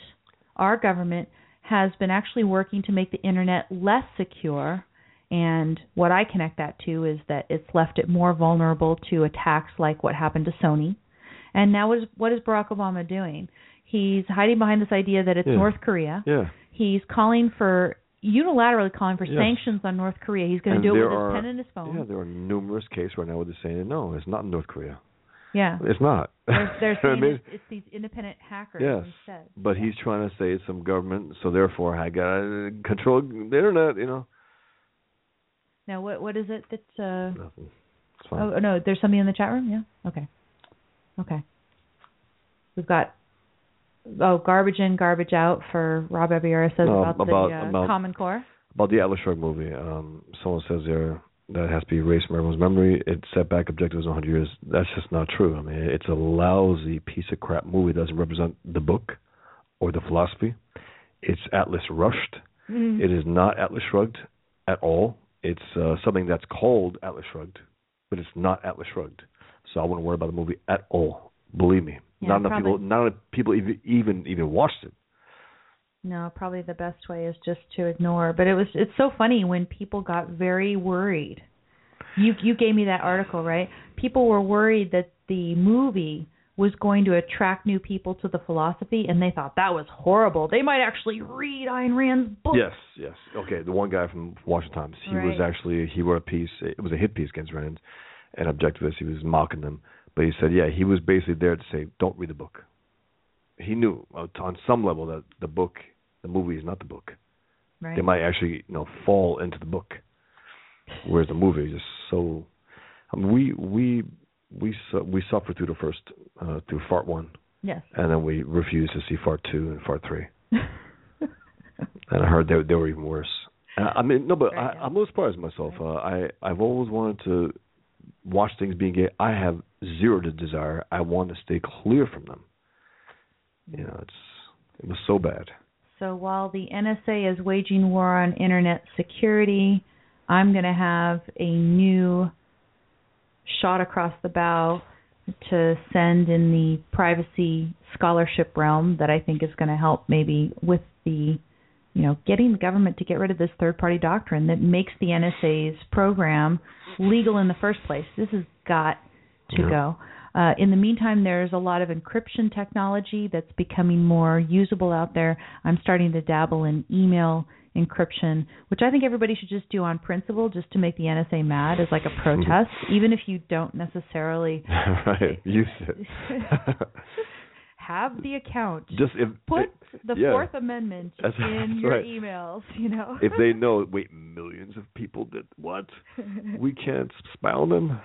our government, has been actually working to make the internet less secure. And what I connect that to is that it's left it more vulnerable to attacks like what happened to Sony. And now what is what is Barack Obama doing? He's hiding behind this idea that it's Yeah. North Korea. Yeah, He's calling for unilaterally calling for Yes. sanctions on North Korea. He's going And to do it with are- his pen and his phone. yeah. There are numerous cases right now where they're saying no, it's not North Korea. Yeah. It's not. They're, they're You know what saying I mean? it's, it's these independent hackers Yes, instead. but he's trying to say it's some government, so therefore I gotta control the internet. You know, Now, what what is it that? Uh, nothing. It's fine. oh no, there's somebody in the chat room. Yeah. Okay. Okay. We've got oh garbage in, garbage out for Rob Ebiera says No, about, about- the uh, about- Common Core. About the Atlas Shrugged movie, um, someone says there that it has to be erased from everyone's memory. It set back objectives 100 years. That's just not true. I mean, it's a lousy piece of crap movie. It doesn't represent the book or the philosophy. It's Atlas rushed. Mm. It is not Atlas Shrugged at all. It's uh, something that's called Atlas Shrugged, but it's not Atlas Shrugged. So I wouldn't worry about the movie at all. Believe me. Yeah, not enough probably. people. Not enough people even even even watched it. No, probably the best way is just to ignore. But it was it's so funny when people got very worried. You you gave me that article, right? People were worried that the movie was going to attract new people to the philosophy and they thought that was horrible. They might actually read Ayn Rand's book. Yes, yes. Okay, the one guy from Washington Times, he was actually he wrote a piece. It was a hit piece against Rand and objectivists. He was mocking them, but he said, yeah, he was basically there to say, don't read the book. He knew uh, on some level that the book, the movie is not the book. Right. They might actually, you know, fall into the book, whereas the movie is just so. I mean, we we we su- we suffered through the first uh, through Fart one, Yes. and then we refused to see Fart two and Fart three. and I heard they they were even worse. I mean, no, but Right, I. I'm a little surprised myself. Uh, I I've always wanted to watch things being gay. I have zero to desire. I want to stay clear from them. You know, it's it was so bad. So while the NSA is waging war on internet security, I'm going to have a new shot across the bow to send in the privacy scholarship realm that I think is going to help maybe with the you know getting the government to get rid of this third party doctrine that makes the NSA's program legal in the first place. This has got to Yeah. go. Uh, in the meantime, there's a lot of encryption technology that's becoming more usable out there. I'm starting to dabble in email encryption, which I think everybody should just do on principle, just to make the NSA mad as like a protest, even if you don't necessarily right, use it. have the account. Just if Put the yeah. Fourth Amendment That's- in that's your right. emails, you know. if they know, wait, millions of people did what? We can't spy on them.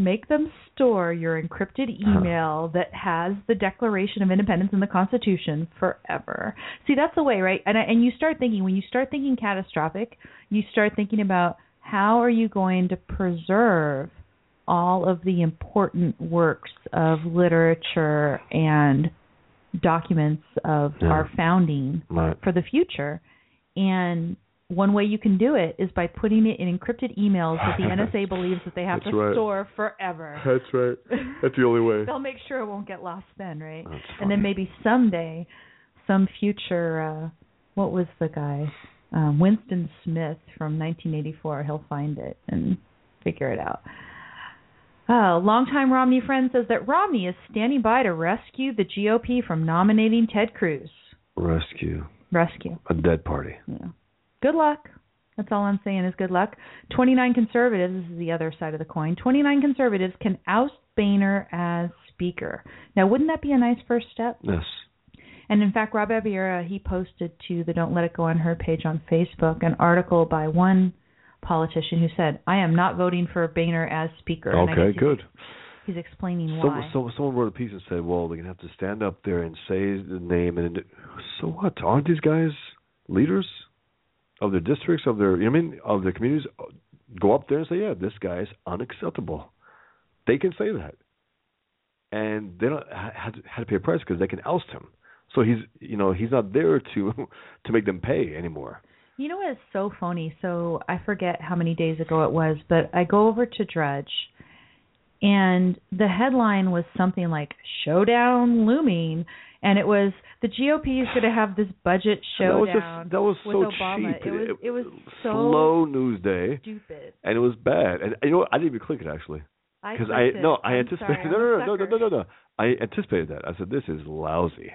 Make them store your encrypted email that has the Declaration of Independence and the Constitution forever. See, that's the way, right? And and you start thinking when you start thinking catastrophic, you start thinking about how are you going to preserve all of the important works of literature and documents of Yeah. our founding Right. for the future. And one way you can do it is by putting it in encrypted emails that the NSA believes that they have That's to right. store forever. That's right. That's the only way. They'll make sure it won't get lost then, right? That's And then maybe someday, some future, uh, what was the guy? Um, Winston Smith from 1984. He'll find it and figure it out. Oh, longtime Romney friend says that Romney is standing by to rescue the GOP from nominating Ted Cruz. Rescue Rescue. a dead party. Yeah. Good luck. That's all I'm saying is good luck. 29 conservatives, this is the other side of the coin, 29 conservatives can oust Boehner as Speaker. Now, wouldn't that be a nice first step? Yes. And in fact, Rob Ebiera, he posted to the Don't Let It Go Unheard page on Facebook an article by one politician who said, I am not voting for Boehner as Speaker. Okay. Good. he's explaining why. so someone wrote a piece and said, "Well, they're gonna have to stand up there and say the name." And so what? Aren't these guys leaders of their districts, of their, I mean, of their communities? Go up there and say, "Yeah, this guy is unacceptable." They can say that, and they don't ha- have to, have to pay a price because they can oust him. So he's, you know, he's not there to to make them pay anymore. You know what is so phony? So I forget how many days ago it was, but I go over to Drudge, and the headline was something like "Showdown Looming," and it was the GOP is going to have this budget that was showdown just that was so Obama. cheap. It was it was so slow news day, stupid. and it was bad. And you know what? I didn't even click it actually. I Because I it. no, I I'm anticipated sorry, no, no, no, no, no, no, no. I anticipated that. I said this is lousy.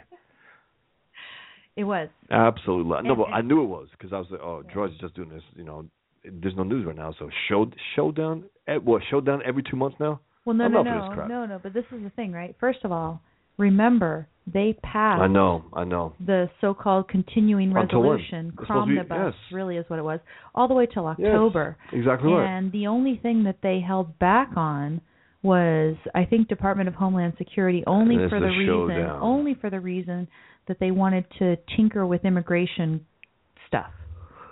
It was. Absolutely, no, but I knew it was because I was like, oh, Yeah. Drudge is just doing this. You know, there's no news right now, so show showdown. eh, What showdown every two months now? Well, no, I'm no, no, no, no. But this is the thing, right? First of all, remember they passed I know, I know. the so-called continuing resolution, It's supposed to Cromnibus, yes. really is what it was, all the way till Yes, October. exactly right. And the only thing that they held back on was, I think, Department of Homeland Security, only for is the reason, showdown. only for the reason that they wanted to tinker with immigration stuff,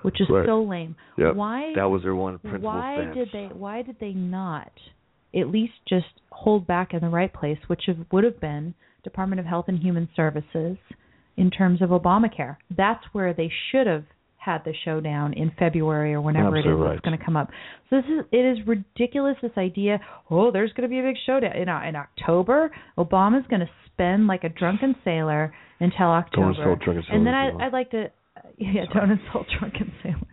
which is Right. so lame. Yep. Why? That was their one principal why stance. did they? Why did they not at least just hold back in the right place, which have, would have been Department of Health and Human Services in terms of Obamacare? That's where they should have had the showdown in February or whenever it is Absolutely that's right. going to come up. So this is it is ridiculous. This idea, oh, there's going to be a big showdown in in October. Obama's going to spend like a drunken sailor until October. insult drunken and then I, I'd like to, yeah, don't insult drunken sailors.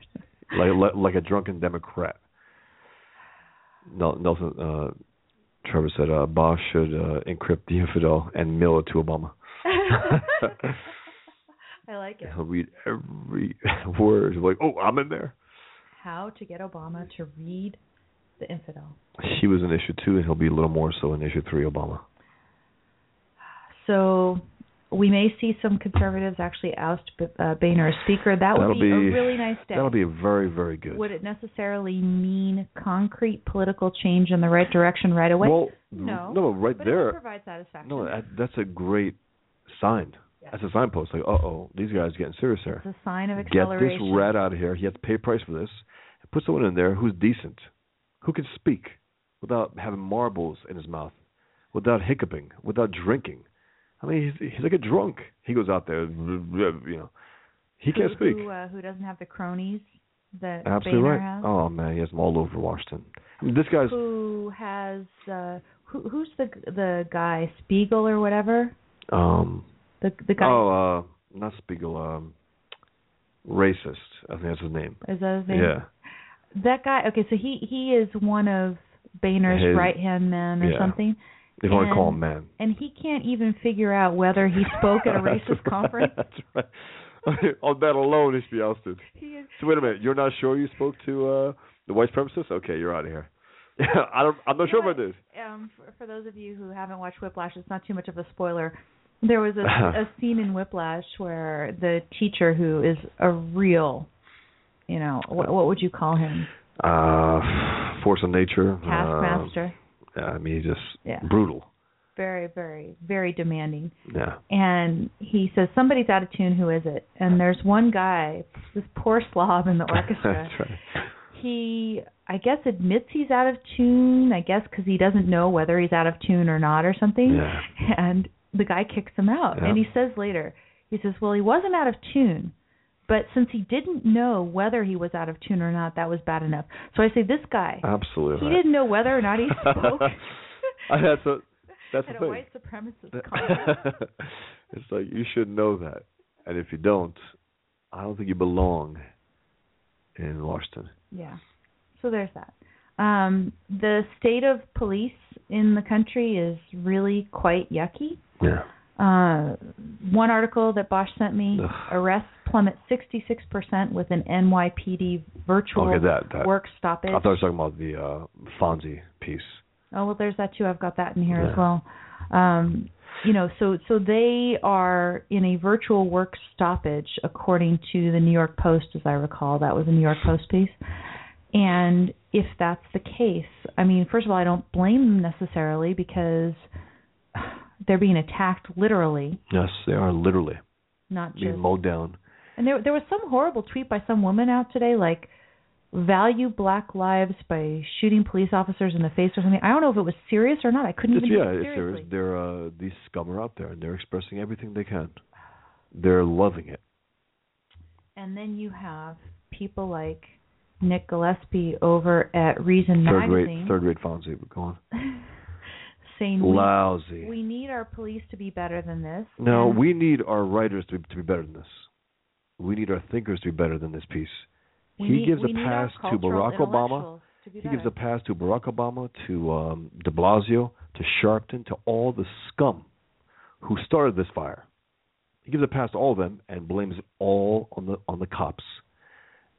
like like, like a drunken Democrat. Nel- Nelson uh, Trevor said uh, Bosch should uh, encrypt the infidel and mail it to Obama. I like it. He'll read every word. He's like, oh, I'm in there. How to get Obama to read the infidel. She was in issue two, and he'll be a little more so in issue three, Obama. So we may see some conservatives actually oust B- uh, Boehner as speaker. That would be, be- a really nice day. That'll be a very, very good. Would it necessarily mean concrete political change in the right direction right away? well, No. no, right but there. would provide satisfaction. No, that, that's a great sign. Yeah. That's a signpost. Like, uh oh, these guys are getting serious here. it's a sign of acceleration. Get this rat out of here. He has to pay a price for this. Put someone in there who's decent, who can speak without having marbles in his mouth, without hiccuping, without drinking. I mean, he's, he's like a drunk. He goes out there, you know, he can't speak. Who, uh, who doesn't have the cronies that Absolutely Boehner right. has? Oh man, he has them all over Washington. I mean, this guy's Who has uh, who, who's the the guy Spiegel or whatever? um The the guy oh uh not Spiegel um racist. I think that's his name. is that his name? Yeah. That guy. Okay, so he he is one of Boehner's His- right hand men or yeah. something, You want to call And- him man. and he can't even figure out whether he spoke at a racist conference. That's right. On that alone, he should be ousted. So wait a minute, you're not sure you spoke to uh the white supremacist? Okay, you're out of here. I don't. I'm not sure about this. um, for, for those of you who haven't watched Whiplash, it's not too much of a spoiler. There was a, a scene in Whiplash where the teacher, who is a real, you know, what, what would you call him? Uh, force of nature. uh, Taskmaster. I mean, he's just Yeah. brutal. Very, very, very demanding. Yeah. and he says somebody's out of tune who is it and there's one guy this poor slob in the orchestra That's right. he i guess admits he's out of tune i guess because he doesn't know whether he's out of tune or not or something Yeah. and the guy kicks him out Yeah. and he says later he says well he wasn't out of tune but since he didn't know whether he was out of tune or not that was bad enough so i say this guy Absolutely. he didn't know whether or not he spoke that's a, that's at a thing. white supremacist conference it's like you should know that, and if you don't, I don't think you belong in Washington. Yeah. So there's that. Um, the state of police in the country is really quite yucky. Yeah. Uh, one article that Bosch sent me: Ugh. arrests plummet 66% with an NYPD virtual Okay, that that. work stoppage. I thought I was talking about the uh Fonzie piece. Oh well, there's that too. I've got that in here as well. Um, you know, so so they are in a virtual work stoppage, according to the New York Post, as I recall. That was a New York Post piece, And if that's the case, I mean, first of all, I don't blame them necessarily because they're being attacked literally, Yes, they are literally not being just. mowed down. And there there was some horrible tweet by some woman out today like value black lives by shooting police officers in the face or something. I don't know if it was serious or not. I couldn't It's, even yeah, it it's serious. They're uh, these scum are out there and they're expressing everything they can. They're loving it. And then you have people like Nick Gillespie over at Reason Third Magazine rate, third rate Fonzie. Go on. saying Lousy. we need our police to be better than this. No, we need our writers to to be better than this. We need our thinkers to be better than this piece. we he need- gives a pass to Barack Obama. to be He gives a pass to Barack Obama, to um, De Blasio, to Sharpton, to all the scum who started this fire. He gives a pass to all of them and blames it all on the on the cops.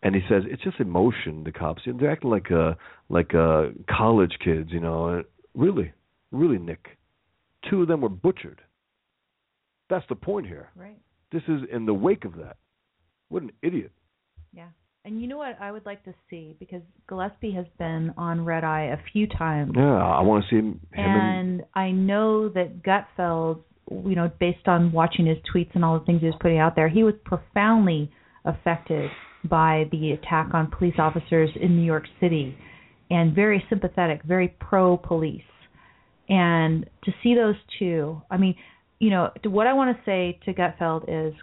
And he says it's just emotion. The cops, they're acting like uh like uh college kids, you know. Really, really, Nick, two of them were butchered. That's the point here. Right. This is in the wake of that. What an idiot. Yeah. And you know what I would like to see because Gillespie has been on Red Eye a few times. Yeah, I want to see him. him and, and I know that Gutfeld, you know, based on watching his tweets and all the things he was putting out there, he was profoundly affected by the attack on police officers in New York City and very sympathetic, very pro police. And to see those two, I mean, you know, what I want to say to Gutfeld is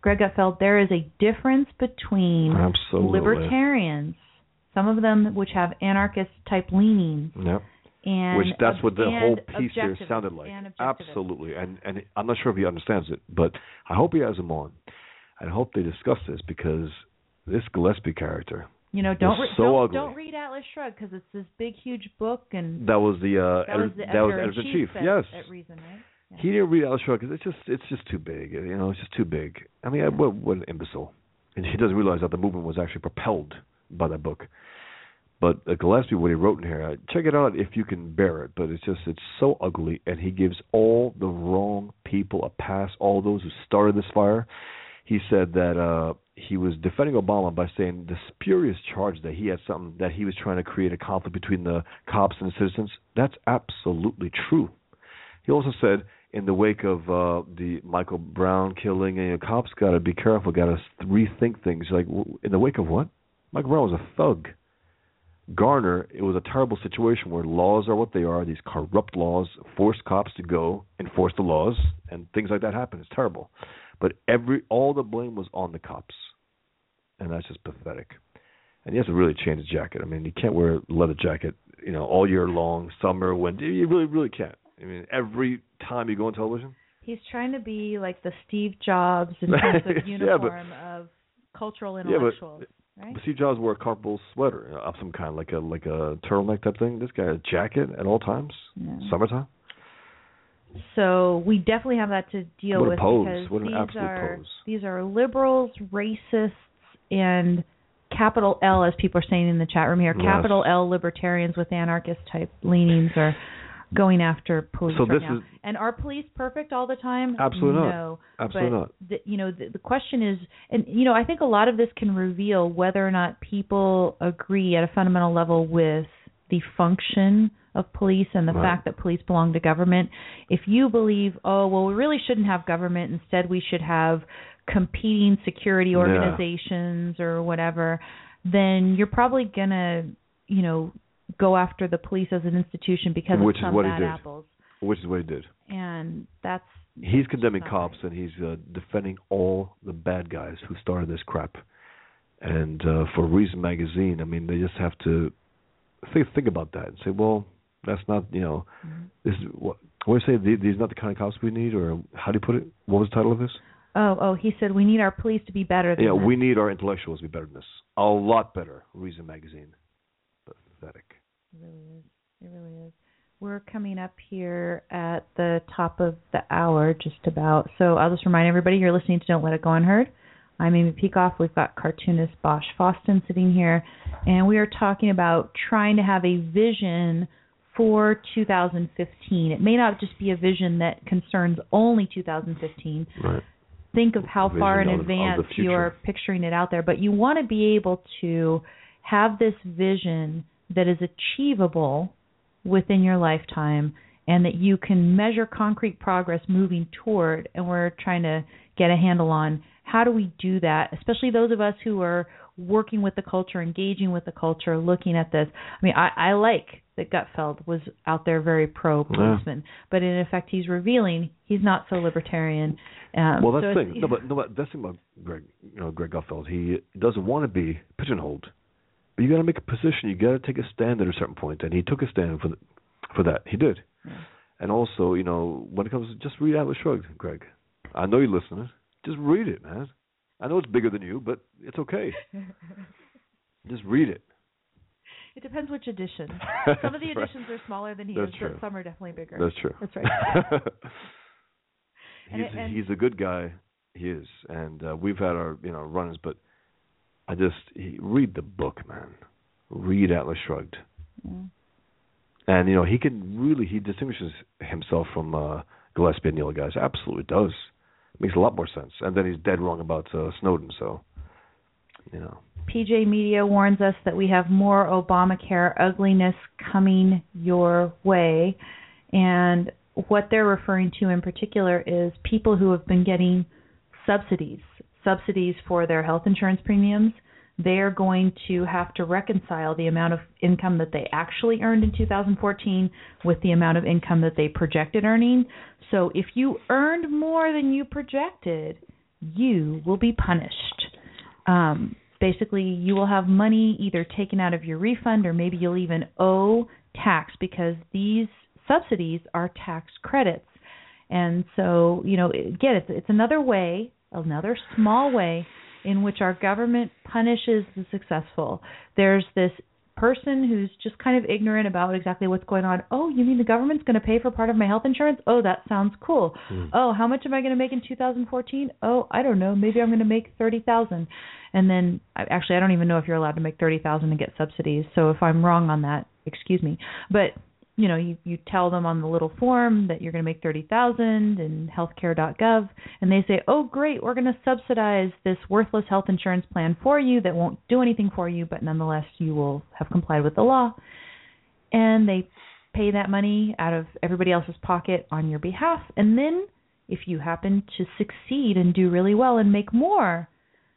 Greg Gutfeld, there is a difference between Absolutely. libertarians, some of them which have anarchist type leanings, Yep. and Which that's what the whole piece here sounded like. and. Absolutely. And and I'm not sure if he understands it, but I hope he has him on. I hope they discuss this because this Gillespie character You know, don't re- so don't, ugly. don't read Atlas Shrugged because it's this big, huge book, and that was the uh that was the that was editor in chief. chief. At, Yes. at Reason, right? Yeah. He didn't read Atlas Shrugged because it's just it's just too big. You know, it's just too big. I mean, I, what what an imbecile. And he doesn't realize that the movement was actually propelled by that book. But uh, Gillespie, what he wrote in here, uh, check it out if you can bear it. But it's just it's so ugly, and he gives all the wrong people a pass. All those who started this fire. He said that uh he was defending Obama by saying the spurious charge that he had something that he was trying to create a conflict between the cops and the citizens. That's absolutely true. He also said in the wake of uh the Michael Brown killing, you know, cops got to be careful, got to rethink things. Like in the wake of what? Michael Brown was a thug. Garner, it was a terrible situation where laws are what they are. These corrupt laws force cops to go enforce the laws, and things like that happen. It's terrible. But every all the blame was on the cops, and that's just pathetic. And he has to really change his jacket. I mean, you can't wear a leather jacket, you know, all year long, summer, winter. You really, really can't. I mean, every time you go on television. He's trying to be like the Steve Jobs in terms Yeah, of but- uniform of cultural Yeah, but- intellectuals, right? But Steve Jobs wore a comfortable sweater of some kind, like a like a turtleneck type thing. This guy a jacket at all times. Yeah. Summertime. So we definitely have that to deal What with pose. because What an these absolute are pose. these are liberals, racists, and capital L, as people are saying in the chat room here, Yes. capital L libertarians with anarchist type leanings are going after police So right this now. is- and are police perfect all the time? Absolutely not. no. Absolutely but not. The, you know, the, the question is, and you know, I think a lot of this can reveal whether or not people agree at a fundamental level with the function of police and the Right. fact that police belong to government. If you believe, oh well, we really shouldn't have government. Instead, we should have competing security Yeah. organizations or whatever. Then you're probably gonna, you know, go after the police as an institution because Which of is some what he bad did. apples. Which is what he did. And that's He's condemning cops right. and he's uh, defending all the bad guys who started this crap. And uh, for Reason Magazine, I mean, they just have to think think about that and say, well, that's not you know, Mhm. this is what. What do you say? These these are not the kind of cops we need, or how do you put it? What was the title of this? Oh, oh, he said we need our police to be better than Yeah, this. we need our intellectuals to be better than this. A lot better. Reason Magazine. Pathetic. It really is. It really is. We're coming up here at the top of the hour, just about. So I'll just remind everybody you're listening to Don't Let It Go Unheard. I'm Amy Peikoff. We've got cartoonist Bosch Fawstin sitting here, and we are talking about trying to have a vision for 2015. It may not just be a vision that concerns only 2015, Right. Think of how far in of- of advance future. you're picturing it out there, but you want to be able to have this vision that is achievable within your lifetime and that you can measure concrete progress moving toward and we're trying to get a handle on how do we do that especially those of us who are working with the culture engaging with the culture looking at this. I mean i, I like that gutfeld was out there very pro policeman yeah. but in effect he's revealing he's not so libertarian um, well that's so the thing. No but no but that's the thing about greg you know greg gutfeld. He doesn't want to be pigeonholed. But you got to make a position. You got to take a stand at a certain point and he took a stand for the, for that. He did. Yeah. and also you know when it comes to just read atlas shrugged greg. I know you're listening. Just read it, man. I know it's bigger than you, but it's okay. Just read it. It depends which edition. Some of the editions right. are smaller than he That's is, true. but some are definitely bigger. That's true. That's right. he's and, and he's a good guy. He is, and uh, we've had our you know runs, but I just he, read the book, man. Read Atlas Shrugged. Mm. And you know he can really he distinguishes himself from uh, Gillespie and the other guys. Absolutely does makes a lot more sense. And then he's dead wrong about uh, Snowden, so you know. PJ Media warns us that we have more Obamacare ugliness coming your way, and what they're referring to in particular is people who have been getting subsidies, subsidies for their health insurance premiums they are going to have to reconcile the amount of income that they actually earned in 2014 with the amount of income that they projected earning. So if you earned more than you projected, you will be punished. Um, basically, you will have money either taken out of your refund or maybe you'll even owe tax because these subsidies are tax credits. And so, you know, again, it's, it's another way, another small way in which our government punishes the successful. There's this person who's just kind of ignorant about exactly what's going on. Oh, you mean the government's going to pay for part of my health insurance? Oh, that sounds cool. Mm. Oh, how much am I going to make in 2014? Oh, I don't know. Maybe I'm going to make 30,000. And then actually I don't even know if you're allowed to make 30,000 and get subsidies. So if I'm wrong on that, excuse me. But you know you you tell them on the little form that you're going to make 30,000 in healthcare.gov and they say, "Oh great, we're going to subsidize this worthless health insurance plan for you that won't do anything for you, but nonetheless you will have complied with the law." And they pay that money out of everybody else's pocket on your behalf. And then if you happen to succeed and do really well and make more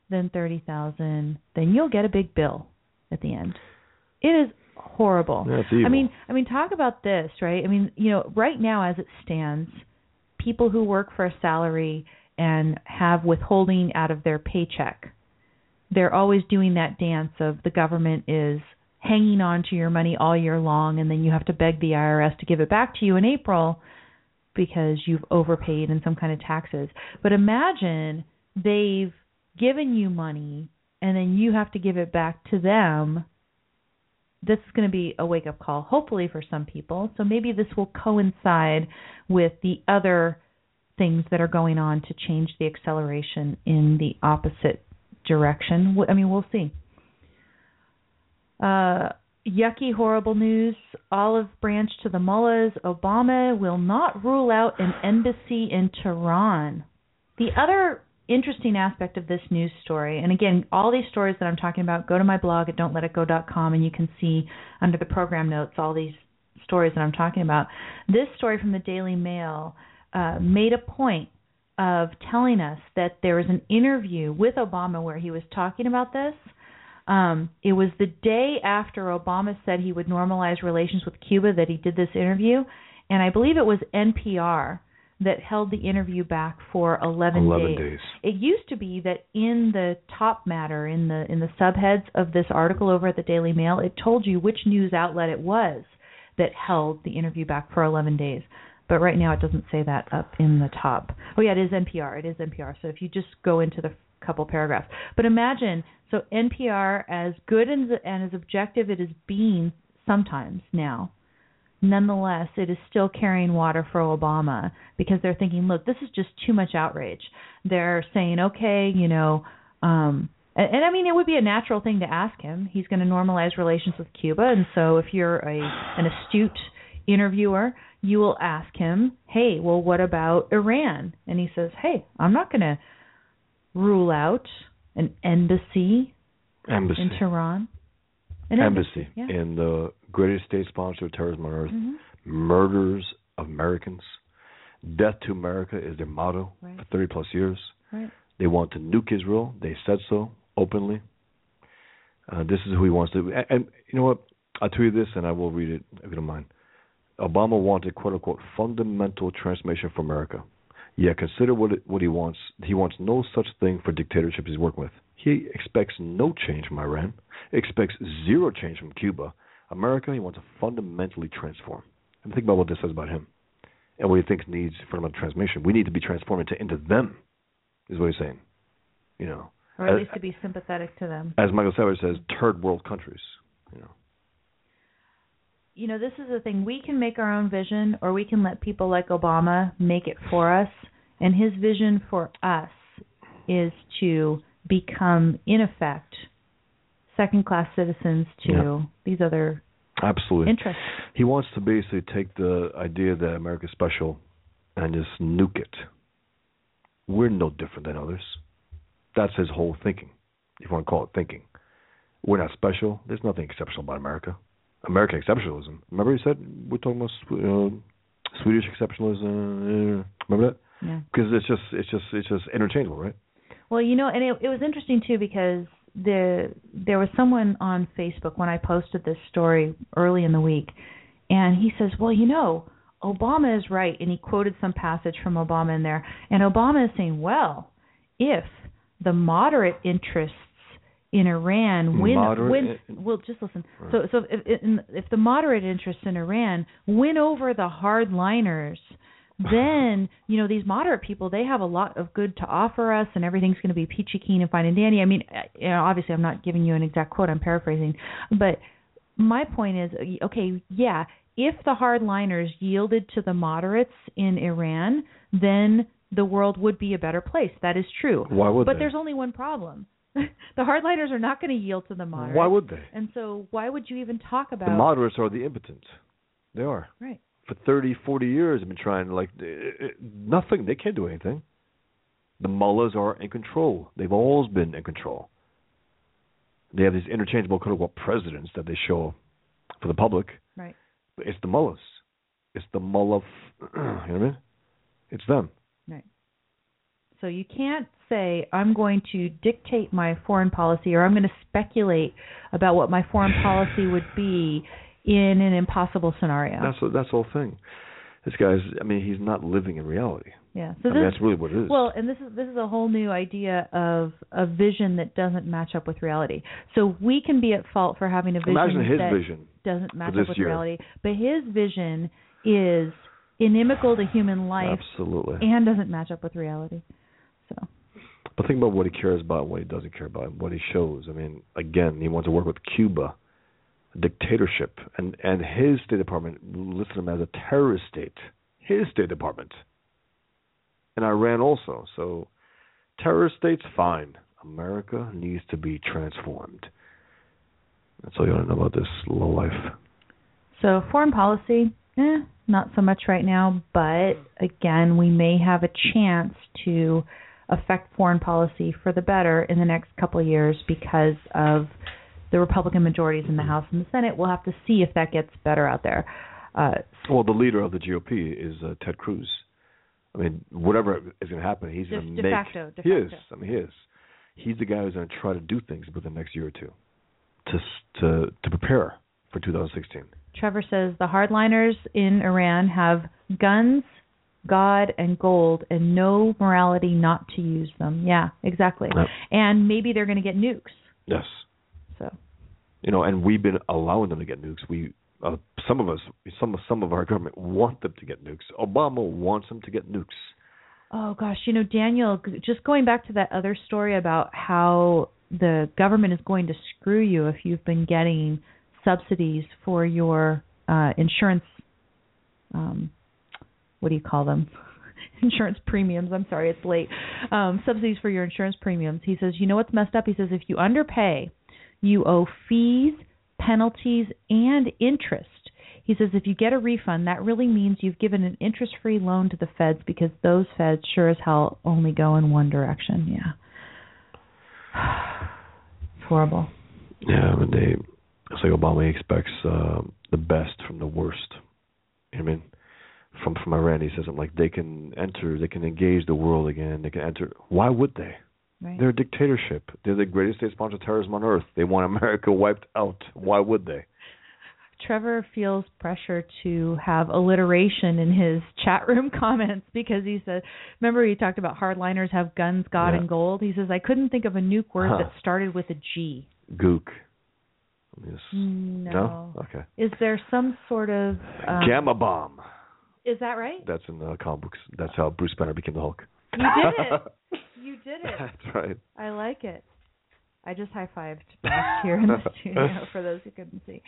than 30,000, then you'll get a big bill at the end. It is horrible. That's evil. I mean, I mean, talk about this, right? I mean, you know, right now as it stands, people who work for a salary and have withholding out of their paycheck, they're always doing that dance of the government is hanging on to your money all year long, and then you have to beg the IRS to give it back to you in April because you've overpaid in some kind of taxes. But imagine they've given you money and then you have to give it back to them this is going to be a wake up call, hopefully, for some people. So maybe this will coincide with the other things that are going on to change the acceleration in the opposite direction. I mean, we'll see. Uh, yucky, horrible news. Olive branch to the mullahs. Obama will not rule out an embassy in Tehran. The other interesting aspect of this news story, and again, all these stories that I'm talking about, go to my blog at don'tletitgo.com and you can see under the program notes all these stories that I'm talking about. This story from the Daily Mail uh, made a point of telling us that there was an interview with Obama where he was talking about this. Um, it was the day after Obama said he would normalize relations with Cuba that he did this interview, and I believe it was NPR that held the interview back for 11, 11 days. days. It used to be that in the top matter in the in the subheads of this article over at the Daily Mail, it told you which news outlet it was that held the interview back for 11 days. But right now it doesn't say that up in the top. Oh yeah, it is NPR. It is NPR. So if you just go into the couple paragraphs. But imagine so NPR as good and, and as objective it is being sometimes now nonetheless, it is still carrying water for Obama because they're thinking, look, this is just too much outrage. They're saying, okay, you know, um, and, and I mean, it would be a natural thing to ask him. He's going to normalize relations with Cuba, and so if you're a an astute interviewer, you will ask him, hey, well, what about Iran? And he says, hey, I'm not going to rule out an embassy, embassy in Tehran. An embassy, yeah. in the greatest state sponsor of terrorism on earth, Mhm. murders of Americans. Death to America is their motto Right. for 30 plus years. Right. They want to nuke Israel. They said so openly. Uh, this is who he wants to. And, and you know what? I'll tell you this, and I will read it if you don't mind. Obama wanted "quote unquote" fundamental transformation for America. Yet consider what it, what he wants. He wants no such thing for dictatorship he's working with. He expects no change from Iran. Expects zero change from Cuba. America, he wants to fundamentally transform. And think about what this says about him, and what he thinks needs fundamental transformation. We need to be transformed into, into them, is what he's saying. You know, Or at Uh, least to be sympathetic to them. as Michael Savage says, third world countries. You know, you know, this is the thing. We can make our own vision, or we can let people like Obama make it for us. And his vision for us is to become, in effect, second class citizens to Yeah. these other absolutely. interests. He wants to basically take the idea that America's special and just nuke it. We're no different than others. That's his whole thinking, if you want to call it thinking. We're not special. There's nothing exceptional about America. American exceptionalism. Remember he said we're talking about uh, Swedish exceptionalism. uh, Remember that? Yeah. Because it's just it's just it's just interchangeable, right? Well, you know, and it, it was interesting too because the there was someone on Facebook when I posted this story early in the week, and he says, "Well, you know, Obama is right," and he quoted some passage from Obama in there, and Obama is saying, "Well, if the moderate interests in Iran win Moderate win in- well just listen. so so if if, if the moderate interests in Iran win over the hardliners then you know these moderate people they have a lot of good to offer us and everything's going to be peachy keen and fine and dandy i mean uh, you know obviously i'm not giving you an exact quote i'm paraphrasing but my point is okay yeah if the hardliners yielded to the moderates in iran then the world would be a better place that is true Why would but they? there's only one problem the hardliners are not going to yield to the moderates Why would they? and so why would you even talk about The moderates are the impotent. They are. right for 30, 40 years have been trying to like uh, uh, nothing. They can't do anything. The mullahs are in control. They've always been in control. They have these interchangeable quote unquote presidents that they show for the public. right But it's the mullahs. It's the mullah. F- you know what I mean? It's them. Right. So you can't say I'm going to dictate my foreign policy or I'm going to speculate about what my foreign policy would be in an impossible scenario. That's the, that's the whole thing. This guy's. I mean, he's not living in reality. yeah. So I mean, that's really what it is. well, and this is this is a whole new idea of a vision that doesn't match up with reality. So we can be at fault for having a vision Imagine his that vision. doesn't match this up with year. reality, but his vision is inimical to human life Absolutely. and doesn't match up with reality. So But think about what he cares about what he doesn't care about, what he shows. I mean, again, he wants to work with Cuba, dictatorship, and and his State Department listed him as a terrorist state. His State Department, and Iran also. So, terrorist states, fine. America needs to be transformed. That's all you want to know about this low life. So foreign policy, eh, not so much right now, but again, we may have a chance to affect foreign policy for the better in the next couple of years because of the Republican majorities in the House and the Senate. We'll have to see if that gets better out there. Uh, Well, the leader of the GOP is uh, Ted Cruz. I mean, whatever is going to happen, he's going to de make. facto, de he is. facto. I mean, he is. He's the guy who's going to try to do things within the next year or two, to to to prepare for 2016. Trevor says the hardliners in Iran have guns, God, and gold, and no morality not to use them. Yeah, exactly. Yep. And maybe they're going to get nukes. Yes. So You know, and we've been allowing them to get nukes. We, uh, some of us, some some of our government want them to get nukes. Obama wants them to get nukes. Oh gosh, you know, Daniel, just going back to that other story about how the government is going to screw you if you've been getting subsidies for your uh insurance um what do you call them? insurance premiums. I'm sorry, it's late. Um subsidies for your insurance premiums. He says, "You know what's messed up?" He says, "If you underpay, you owe fees, penalties, and interest." He says if you get a refund, that really means you've given an interest free loan to the feds because those feds sure as hell only go in one direction. Yeah. it's horrible. Yeah, but they it's like Obama expects uh, the best from the worst. I mean? From from Iran, he says something like they can enter, they can engage the world again, they can enter. Why would they? Right. They're a dictatorship. They're the greatest state sponsor of terrorism on earth. They want America wiped out. Why would they? Trevor feels pressure to have alliteration in his chat room comments because he said, remember he talked about hardliners have guns, God, Yeah. and gold? He says, I couldn't think of a nuke word Huh. that started with a G. Gook. Yes. No. Okay. Is there some sort of. Um, Gamma bomb. Is that right? That's in the comic books. That's how Bruce Banner became the Hulk. You did it. You did it. That's right. I like it. I just high fived back here in the studio for those who couldn't see.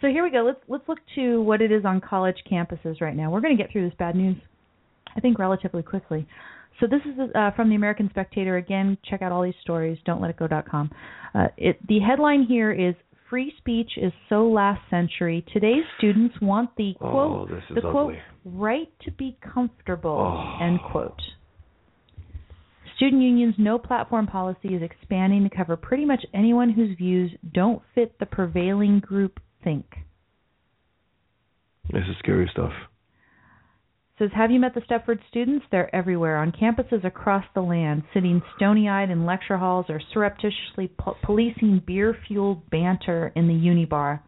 So here we go. Let's let's look to what it is on college campuses right now. We're going to get through this bad news, I think, relatively quickly. So this is uh, from the American Spectator. Again, check out all these stories. Don'tLetItGo.com. Uh, it, the headline here is "Free speech is so last century. Today's students want the Oh, quote is the quote ugly. right to be comfortable Oh. end quote." Student Union's no platform policy is expanding to cover pretty much anyone whose views don't fit the prevailing group think. This is scary stuff. Says, have you met the Stepford students? They're everywhere on campuses across the land, sitting stony-eyed in lecture halls or surreptitiously po- policing beer-fueled banter in the unibar.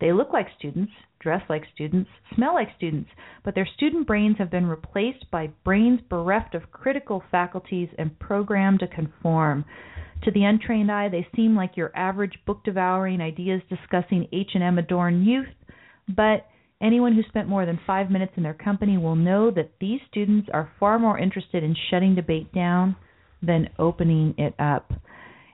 They look like students, dress like students, smell like students, but their student brains have been replaced by brains bereft of critical faculties and programmed to conform. To the untrained eye, they seem like your average book-devouring, ideas-discussing H&M adorned youth, but anyone who spent more than five minutes in their company will know that these students are far more interested in shutting debate down than opening it up.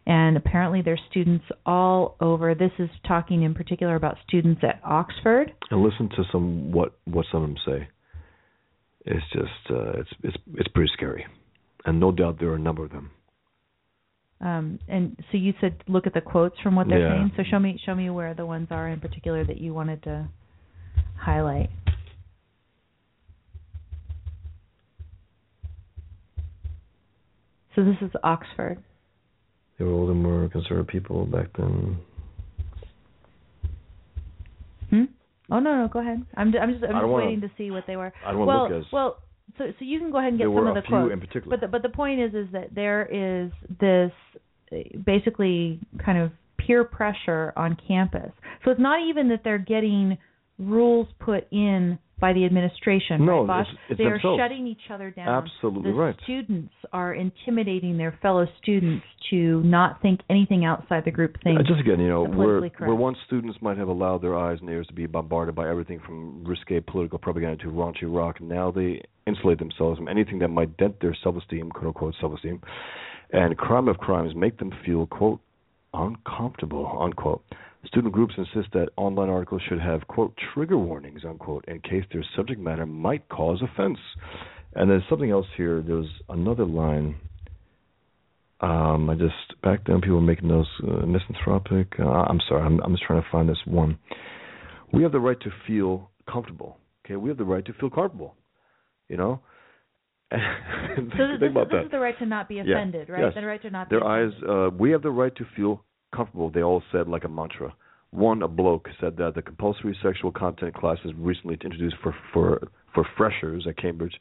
And apparently, there's students all over. This is talking in particular about students at Oxford. And listen to some what what some of them say. It's just uh, it's it's it's pretty scary, and no doubt there are a number of them. Um, and so you said look at the quotes from what they're Yeah. saying. So show me show me where the ones are in particular that you wanted to highlight. So this is Oxford. They were older, more conservative people back then. Hmm? Oh no no go ahead. I'm I'm just I'm just wanna- waiting to see what they were. I don't want well to look as well so so you can go ahead and get some of the quotes. in particular. But the but the point is is that there is this basically kind of peer pressure on campus. So it's not even that they're getting rules put in by the administration, No, right, it's- it's they are themselves. shutting each other down. Absolutely the right. students are intimidating their fellow students to not think anything outside the group thing. Uh, just again, you know, where once students might have allowed their eyes and ears to be bombarded by everything from risque political propaganda to raunchy rock, now they insulate themselves from anything that might dent their self-esteem, quote unquote self-esteem, and crime of crimes make them feel quote uncomfortable unquote. Student groups insist that online articles should have quote trigger warnings unquote in case their subject matter might cause offense. And there's something else here. There's another line. Um, I just back then people were making those uh, misanthropic. Uh, I'm sorry, I'm, I'm just trying to find this one. We have the right to feel comfortable. Okay, we have the right to feel comfortable. You know. so think this, this, about this is the right to not be Yeah. offended, right? Yes. The right to not be Their eyes. Uh, we have the right to feel comfortable. They all said like a mantra. One, a bloke said that the compulsory sexual content classes recently introduced for for for freshers at Cambridge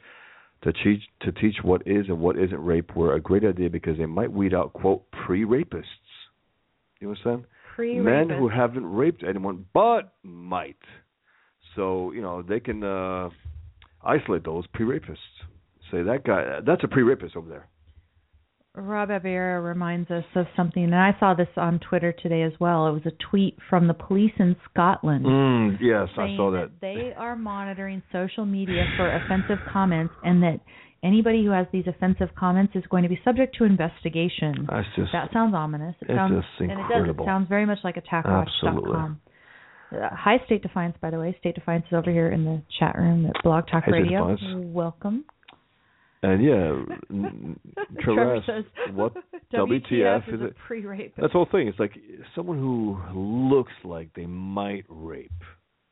to teach to teach what is and what isn't rape were a great idea because they might weed out quote pre-rapists. You understand? Pre-rapists. Men who haven't raped anyone but might. So you know they can uh isolate those pre-rapists. Say that guy. That's a pre-rapist over there. Rob Avera reminds us of something, and I saw this on Twitter today as well. It was a tweet from the police in Scotland. Mm, yes, I saw that. they are monitoring social media for offensive comments, and that anybody who has these offensive comments is going to be subject to investigation. Just that sounds ominous. It it's sounds, just and it does. It sounds very much like AttackWatch.com. Uh, hi, State Defiance. By the way, State Defiance is over here in the chat room at Blog Talk Radio. Welcome. And yeah, n- Trevor Trevor says, what WTF WTF is is it? pre-rapist. That's the whole thing. It's like someone who looks like they might rape.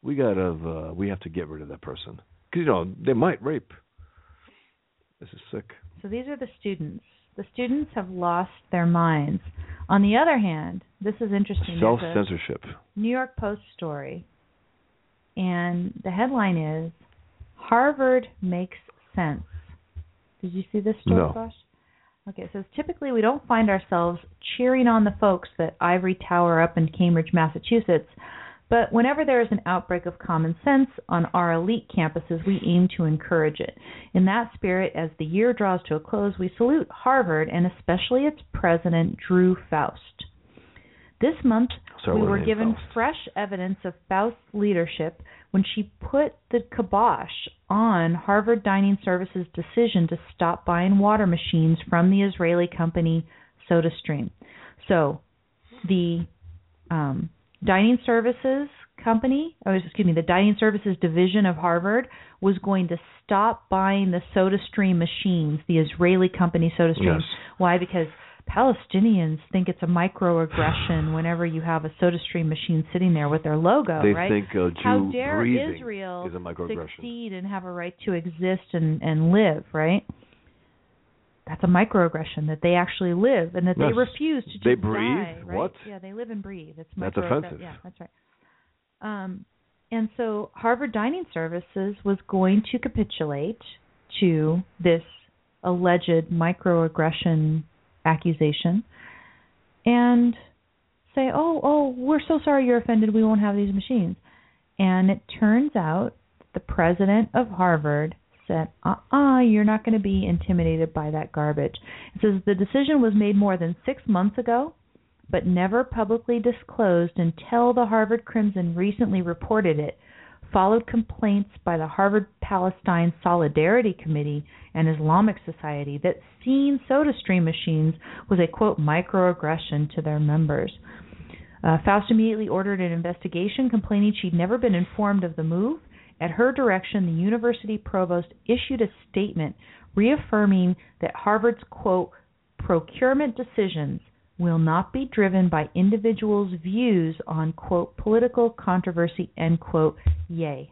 We gotta, uh, we have to get rid of that person because you know they might rape. This is sick. So these are the students. The students have lost their minds. On the other hand, this is interesting. Self censorship. New York Post story, and the headline is Harvard makes sense. Did you see this story, No. Bosch? Okay, it says typically we don't find ourselves cheering on the folks at Ivory Tower up in Cambridge, Massachusetts, but whenever there is an outbreak of common sense on our elite campuses, we aim to encourage it. In that spirit, as the year draws to a close, we salute Harvard and especially its president, Drew Faust. This month, Sorry, we were given Faust? fresh evidence of Faust's leadership when she put the kibosh on Harvard Dining Services' decision to stop buying water machines from the Israeli company SodaStream. So, the um, Dining Services company, or excuse me, the Dining Services division of Harvard was going to stop buying the SodaStream machines, the Israeli company SodaStream. Yes. Why? Because Palestinians think it's a microaggression whenever you have a SodaStream machine sitting there with their logo, they right? think a Jew How dare Israel is a microaggression. succeed and have a right to exist and and live, right? That's a microaggression that they actually live and that Yes. they refuse to just They die, breathe? right? What? Yeah, they live and breathe. It's That's offensive. Yeah, that's right. Um, and so Harvard Dining Services was going to capitulate to this alleged microaggression accusation and say, "Oh, oh, we're so sorry you're offended. We won't have these machines." And it turns out the president of Harvard said, "Uh-uh, you're not going to be intimidated by that garbage." It says the decision was made more than 6 months ago, but never publicly disclosed until the Harvard Crimson recently reported it. Followed complaints by the Harvard Palestine Solidarity Committee and Islamic Society that seeing soda stream machines was a quote microaggression to their members. Uh, Faust immediately ordered an investigation, complaining she'd never been informed of the move. At her direction, the university provost issued a statement reaffirming that Harvard's quote procurement decisions will not be driven by individuals' views on quote political controversy end quote yay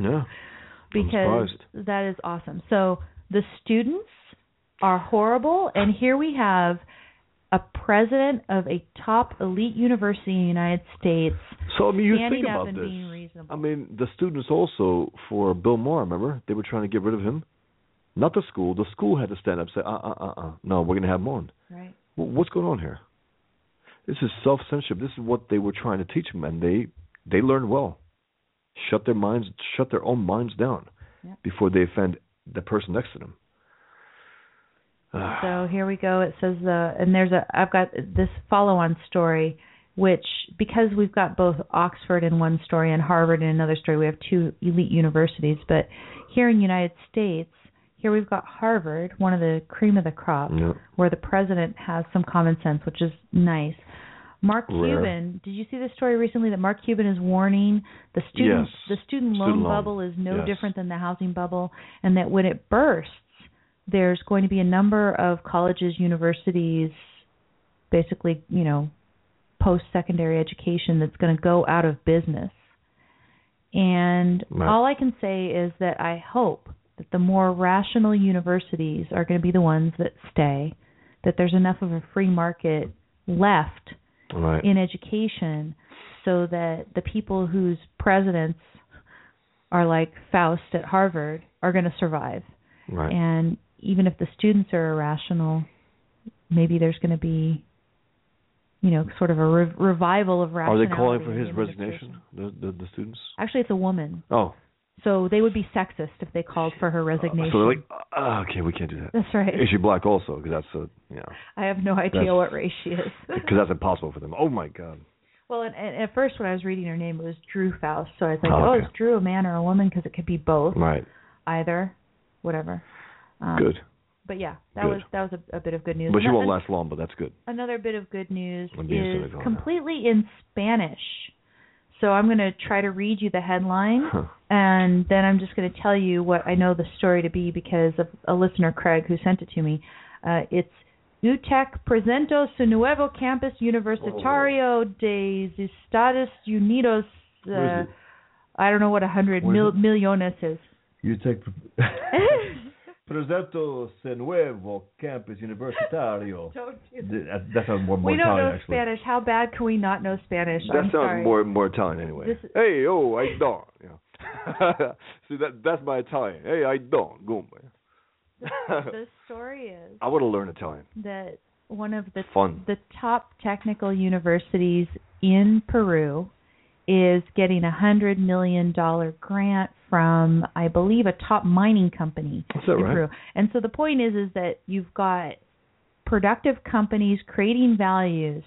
Yeah. because that is awesome. So the students are horrible, and here we have a president of a top elite university in the United States So I mean, you think about this. I mean, the students also for Bill Maher. Remember, they were trying to get rid of him. Not the school. The school had to stand up and say, "Uh, uh, uh, uh. No, we're going to have him on." right. Wh- What's going on here? This is self censorship. This is what they were trying to teach them, and they they learned well. Shut their minds, shut their own minds down Yeah. before they offend the person next to them. So here we go. It says the and there's a I've got this follow-on story which because we've got both Oxford in one story and Harvard in another story, we have two elite universities, but here in the United States, here we've got Harvard, one of the cream of the crop, yeah. where the president has some common sense, which is nice. Mark Rare. Cuban, did you see the story recently that Mark Cuban is warning the student Yes. the student loan Student loan. bubble is no Yes. different than the housing bubble and that when it bursts there's going to be a number of colleges, universities, basically, you know, post secondary education that's going to go out of business. And Right. all I can say is that I hope that the more rational universities are going to be the ones that stay, that there's enough of a free market left Right. in education so that the people whose presidents are like Faust at Harvard are going to survive. right. And even if the students are irrational, maybe there's going to be, you know, sort of a re- revival of rationality. Are they calling for his resignation? The, the the students? Actually, it's a woman, Oh, so they would be sexist if they called for her resignation. so they're like, ah, okay, we can't do that. That's right. Is she black also? Because that's a you know I have no idea what race she is. because that's impossible for them. Oh my god. well, and, and at first when I was reading her name, it was Drew Faust, so I was like, Oh, oh, okay. is Drew a man or a woman? Because it could be both, Right. either, whatever. Um, Good. But yeah, that Good. was that was a, a bit of good news. But she won't last long. But that's good. another bit of good news is cynical now. completely in Spanish. So I'm going to try to read you the headline, Huh. and then I'm just going to tell you what I know the story to be because of a listener, Craig, who sent it to me. Uh, it's UTEC presentó su nuevo campus universitario de Estados Unidos. Uh. I don't know what a hundred mil- millones is. Take presento ese nuevo campus universitario. Don't do that- That sounds more, more we don't Italian, know actually. Spanish. How bad can we not know Spanish? That I'm sounds sorry. more more Italian anyway. This- Hey, oh, I don't. You know. See, that that's my Italian. Hey, I don't. Gumba. the story is I want to learn Italian. that one of the Fun. the top technical universities in Peru is getting a hundred million dollar grant from I believe a top mining company in right? Peru. And so the point is is that you've got productive companies creating values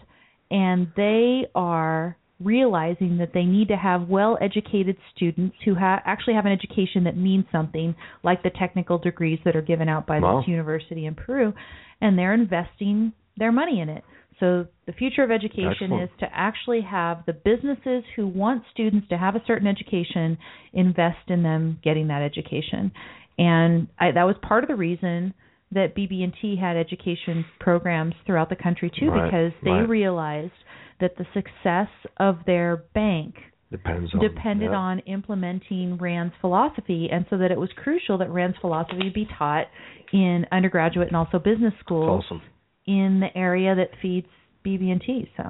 and they are realizing that they need to have well educated students who ha- actually have an education that means something like the technical degrees that are given out by Wow. this university in Peru and they're investing their money in it. So the future of education Excellent. is to actually have the businesses who want students to have a certain education invest in them getting that education. And I, that was part of the reason that BB&T had education programs throughout the country too Right, because they right. realized that the success of their bank Depends on. depended yeah. on implementing Rand's philosophy, and so that it was crucial that Rand's philosophy be taught in undergraduate and also business schools awesome. In the area that feeds BB&T. So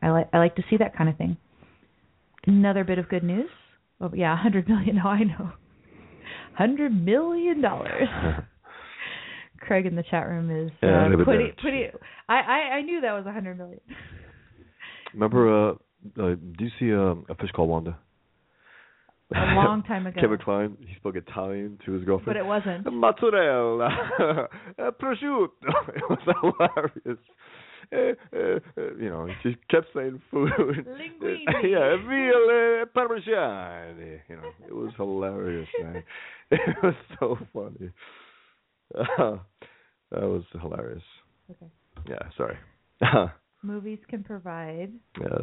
I like I like to see that kind of thing. Another bit of good news. Oh yeah, hundred million. Oh, I know. Hundred million dollars. Craig in the chat room is uh, at putting putting. I, I I knew that was a hundred million. Remember? Uh, uh, do you see um, a fish called Wanda? A long time ago. Kevin Kline. He spoke Italian to his girlfriend. But it wasn't. Mozzarella, prosciutto. it was hilarious. Uh, uh, uh, you know, he just kept saying food. Linguine. yeah, veal uh, parmigiani. You know, it was hilarious, man. it was so funny. Uh, that was hilarious. Okay. Yeah, sorry. Movies can provide yes.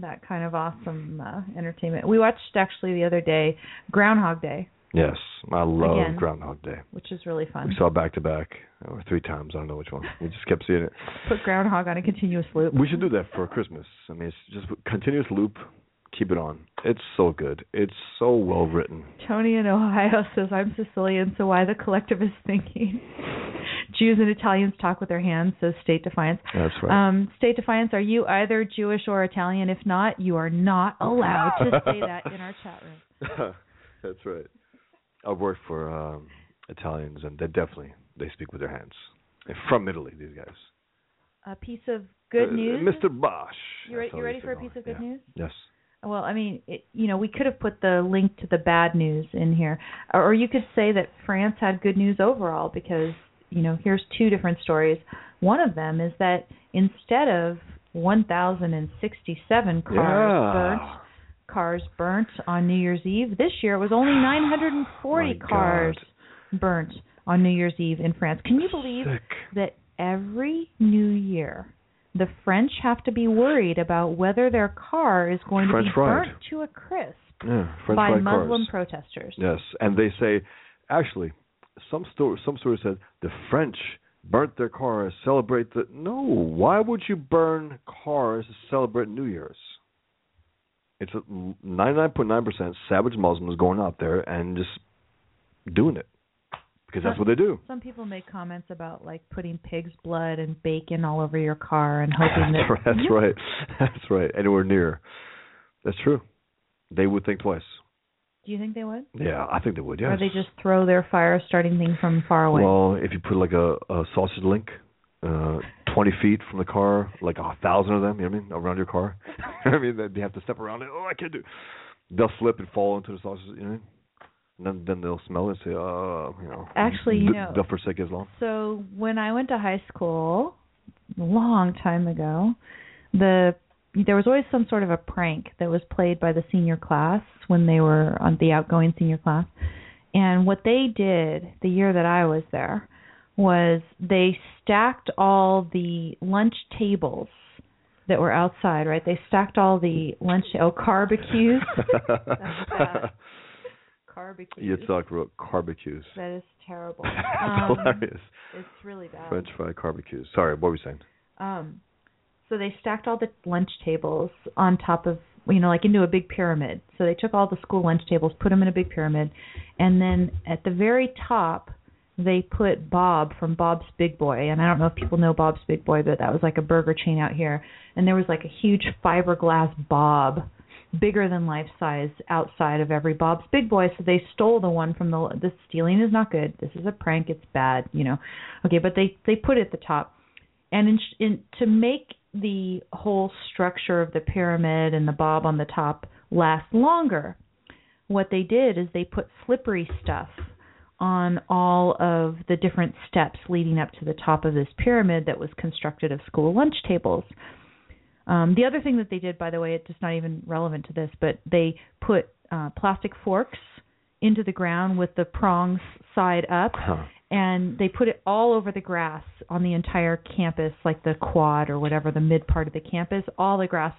that kind of awesome uh, entertainment. We watched actually the other day Groundhog Day, Yes, I love Again. Groundhog Day. which is really fun. We saw it back to back, or three times. I don't know which one. We just kept seeing it. Put Groundhog on a continuous loop. We should do that for Christmas. I mean, it's just continuous loop. Keep it on. It's so good. It's so well written. Tony in Ohio says, I'm Sicilian, so why the collectivist thinking? Jews and Italians talk with their hands, says State Defiance. That's right. Um, State Defiance, are you either Jewish or Italian? If not, you are not allowed to say that in our chat room. That's right. I've worked for um Italians, and they definitely they speak with their hands. They're from Italy, these guys. A piece of good Uh, news. Mr. Bosch. You, re- you ready for a piece of good Yeah. news? Yes. Well, I mean, it, you know, we could have put the link to the bad news in here, or, or you could say that France had good news overall because, you know, here's two different stories. One of them is that instead of 1,067 cars Yeah. burnt, cars burnt on New Year's Eve, this year it was only 940 My cars God. burnt on New Year's Eve in France. Can you believe Sick. that every new year the French have to be worried about whether their car is going French to be fried. burnt to a crisp Yeah, by Muslim cars. protesters. Yes, and they say, actually, some story some story said the French burnt their cars to celebrate the. No, why would you burn cars to celebrate New Year's? It's ninety nine point nine percent savage Muslims going out there and just doing it because that's what they do. Some people make comments about like putting pig's blood and bacon all over your car and hoping that that's right. That's right. That's right. Anywhere near. That's true. They would think twice. Do you think they would? Yeah, I think they would. Yeah. Or they just throw their fire starting thing from far away? Well, if you put like a, a sausage link, uh, twenty feet from the car, like a thousand of them, you know what I mean, around your car. you know what I mean, they have to step around it. Oh, I can't do. They'll slip and fall into the sausage. You know, what I mean? and then then they'll smell it and say, oh, you know. Actually, you th- know- they'll forsake Islam. So when I went to high school, a long time ago, the there was always some sort of a prank that was played by the senior class when they were on the outgoing senior class. And what they did the year that I was there was they stacked all the lunch tables that were outside, right? They stacked all the lunch oh barbecues. bad. Barbecues. Yitzhak wrote barbecues. That is terrible. That's Um, hilarious. It's really bad. French fry barbecues. Sorry, what were we saying? Um, so they stacked all the lunch tables on top of, you know, like into a big pyramid. So they took all the school lunch tables, put them in a big pyramid, and then at the very top they put Bob from Bob's Big Boy, and I don't know if people know Bob's Big Boy, but that was like a burger chain out here, and there was like a huge fiberglass Bob, bigger than life size, outside of every Bob's Big Boy. So they stole the one from the. The stealing is not good. This is a prank. It's bad, you know. Okay, but they they put it at the top, and in, in to make the whole structure of the pyramid and the Bob on the top last longer, what they did is they put slippery stuff on all of the different steps leading up to the top of this pyramid that was constructed of school lunch tables. Um, the other thing that they did, by the way, it's just not even relevant to this, but they put uh, plastic forks into the ground with the prongs side up, Huh. and they put it all over the grass on the entire campus, like the quad or whatever, the mid part of the campus, all the grass,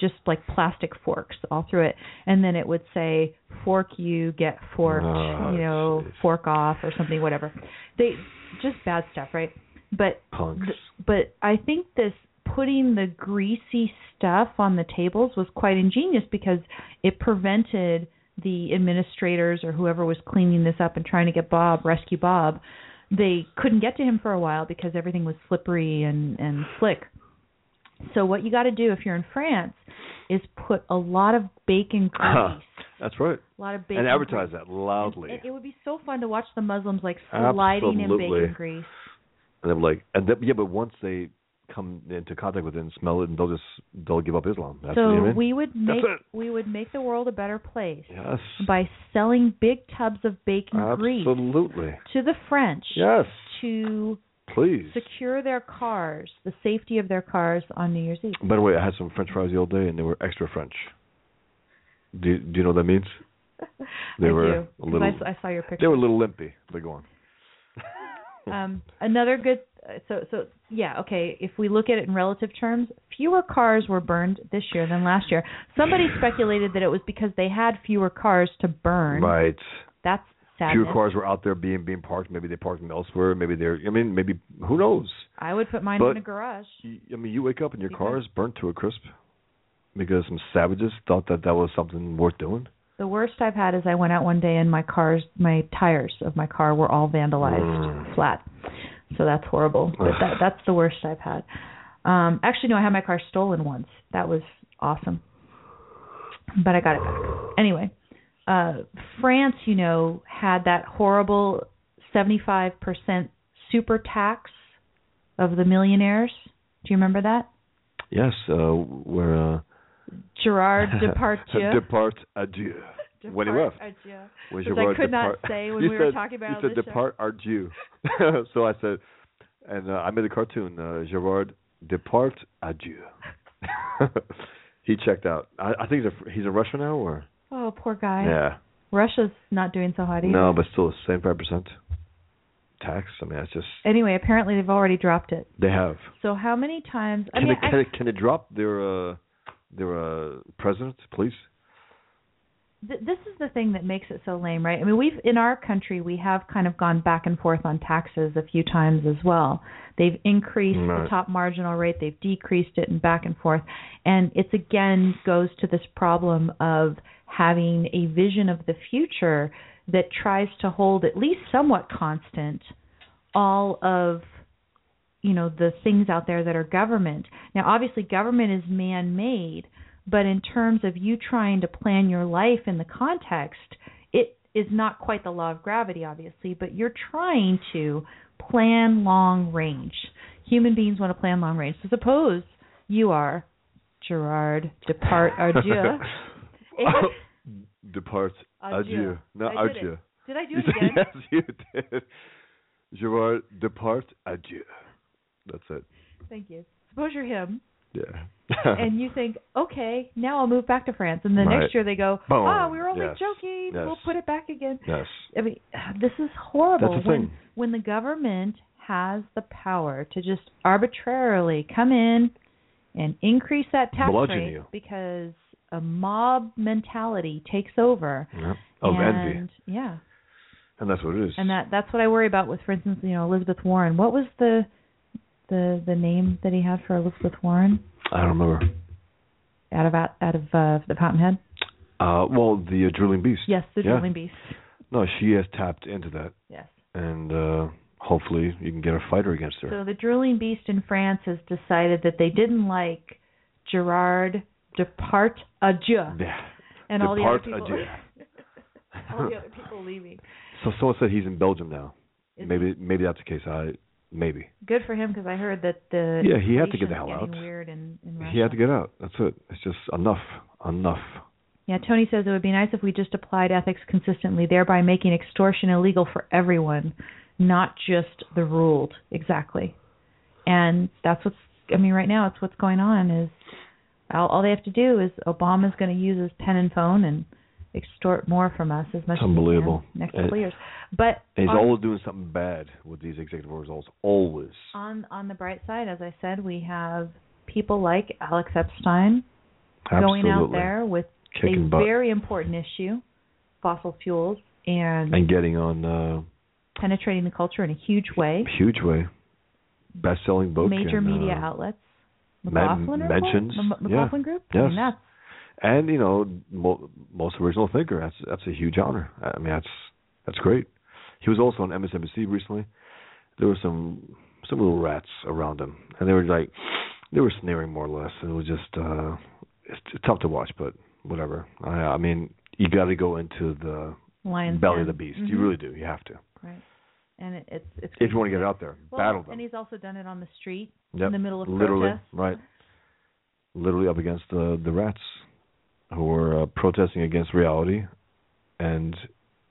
just like plastic forks all through it. And then it would say, fork you, get forked, Oh, you know, jeez. fork off or something, whatever. They, just bad stuff, right? But th- but I think this putting the greasy stuff on the tables was quite ingenious because it prevented the administrators or whoever was cleaning this up and trying to get Bob, rescue Bob, they couldn't get to him for a while because everything was slippery and and slick. So what you got to do if you're in France is put a lot of bacon grease, That's right. a lot of bacon And advertise grease. that loudly. It, it would be so fun to watch the Muslims like sliding in bacon grease. And I'm like, and then, yeah, but once they come into contact with it and smell it, and they'll just they'll give up Islam. That's so mean? we would make we would make the world a better place yes, by selling big tubs of bacon grease to the French Yes, to please. secure their cars, the safety of their cars on New Year's Eve. By the way, I had some French fries the other day, and they were extra French. Do you, do you know what that means? They I were do, a little. I, I saw your picture. They were a little limpy. But go on. um, another good. So so yeah okay. If we look at it in relative terms, fewer cars were burned this year than last year. Somebody speculated that it was because they had fewer cars to burn. Right. That's sadness. Fewer cars were out there being being parked. Maybe they parked them elsewhere. Maybe they're. I mean, maybe who knows? I would put mine But- in a garage. I mean, you wake up and your Because- car is burnt to a crisp because some savages thought that that was something worth doing. The worst I've had is I went out one day and my cars, my tires of my car were all vandalized Mm. flat. So that's horrible. But that that's the worst I've had. Um actually no, I had my car stolen once. That was awesome. But I got it back. Anyway, uh France, you know, had that horrible 75% super tax of the millionaires. Do you remember that? Yes, uh, where uh, Gerard Depardieu. depart adieu. When he left. Was your I could not say when you we were talking about You said this show. depart adieu. so I said, and uh, I made a cartoon. Uh, Gerard depart adieu. he checked out. I, I think he's a, he's in Russia now, or Oh, poor guy. yeah. Russia's not doing so hot either. No, but still the same five percent tax. I mean, it's just Anyway, apparently they've already dropped it. they have. So how many times? I Can mean, they can, they, can they drop their uh, their uh, president, please? Th- this is the thing that makes it so lame, right? I mean, we've in our country we have kind of gone back and forth on taxes a few times as well. They've increased the top marginal rate, they've decreased it, and back and forth. And it's again goes to this problem of having a vision of the future that tries to hold at least somewhat constant all of you know the things out there that are government. Now, obviously, government is man-made, but in terms of you trying to plan your life in the context, it is not quite the law of gravity, obviously, but you're trying to plan long range. Human beings want to plan long range. So suppose you are Gerard depart Adieu. Oh, depart adieu. Not I did adieu. Did I do it again? yes, you did. Gerard depart adieu. That's it. Thank you. Suppose you're him, Yeah. and you think, okay, now I'll move back to France, and the Right. next year they go, Boom. ah, we were only Yes. joking. Yes. We'll put it back again. yes. I mean, this is horrible. That's the when thing. when the government has the power to just arbitrarily come in and increase that tax Bludgeon rate you. because a mob mentality takes over. Yeah. Of and, envy. Yeah. And that's what it is. And that that's what I worry about with for instance, you know, Elizabeth Warren. What was the the the name that he had for Elizabeth Warren I don't remember. out of out, out of uh, the Fountainhead? Uh, well, the uh, drooling beast. Yes, the Yeah. Drooling Beast. No, she has tapped into that, Yes. and uh hopefully you can get a fighter against her. So the drooling beast in France has decided that they didn't like Gerard Depardieu yeah. and all the other people. Depardieu. all the other people leaving. So someone said he's in Belgium now. Is maybe maybe that's the case. I maybe. Good for him because I heard that the Yeah, he had to get the hell out. Weird in, in He had to get out. That's it. It's just enough. Enough. Yeah, Tony says it would be nice if we just applied ethics consistently, thereby making extortion illegal for everyone, not just the ruled. Exactly. And that's what's. I mean, right now it's what's going on. Is all, all they have to do is Obama's going to use his pen and phone and extort more from us as much unbelievable. as next couple years. But he's always doing something bad with these executive results. Always. on on the bright side, as I said, we have people like Alex Epstein Absolutely. going out there with Kicking a butt. very important issue, fossil fuels, and, and getting on uh penetrating the culture in a huge way. huge way. Best selling book. Major and, media uh, outlets. men- McLaughlin Report? mentions, M- yeah. McLaughlin Group. I mean, that's and you know mo- most original thinker. That's that's a huge honor. I mean that's that's great. He was also on MSNBC recently. There were some some little rats around him, and they were like they were sneering more or less, and it was just uh it's, it's tough to watch, but whatever. I, I mean you got to go into the lion's belly of the beast. Mhm. You really do. You have to right. And it, it's it's if you want to get it out there. well, battle them. And he's also done it on the street Yep. in the middle of literally protests. right literally up against the the rats who are uh, protesting against reality and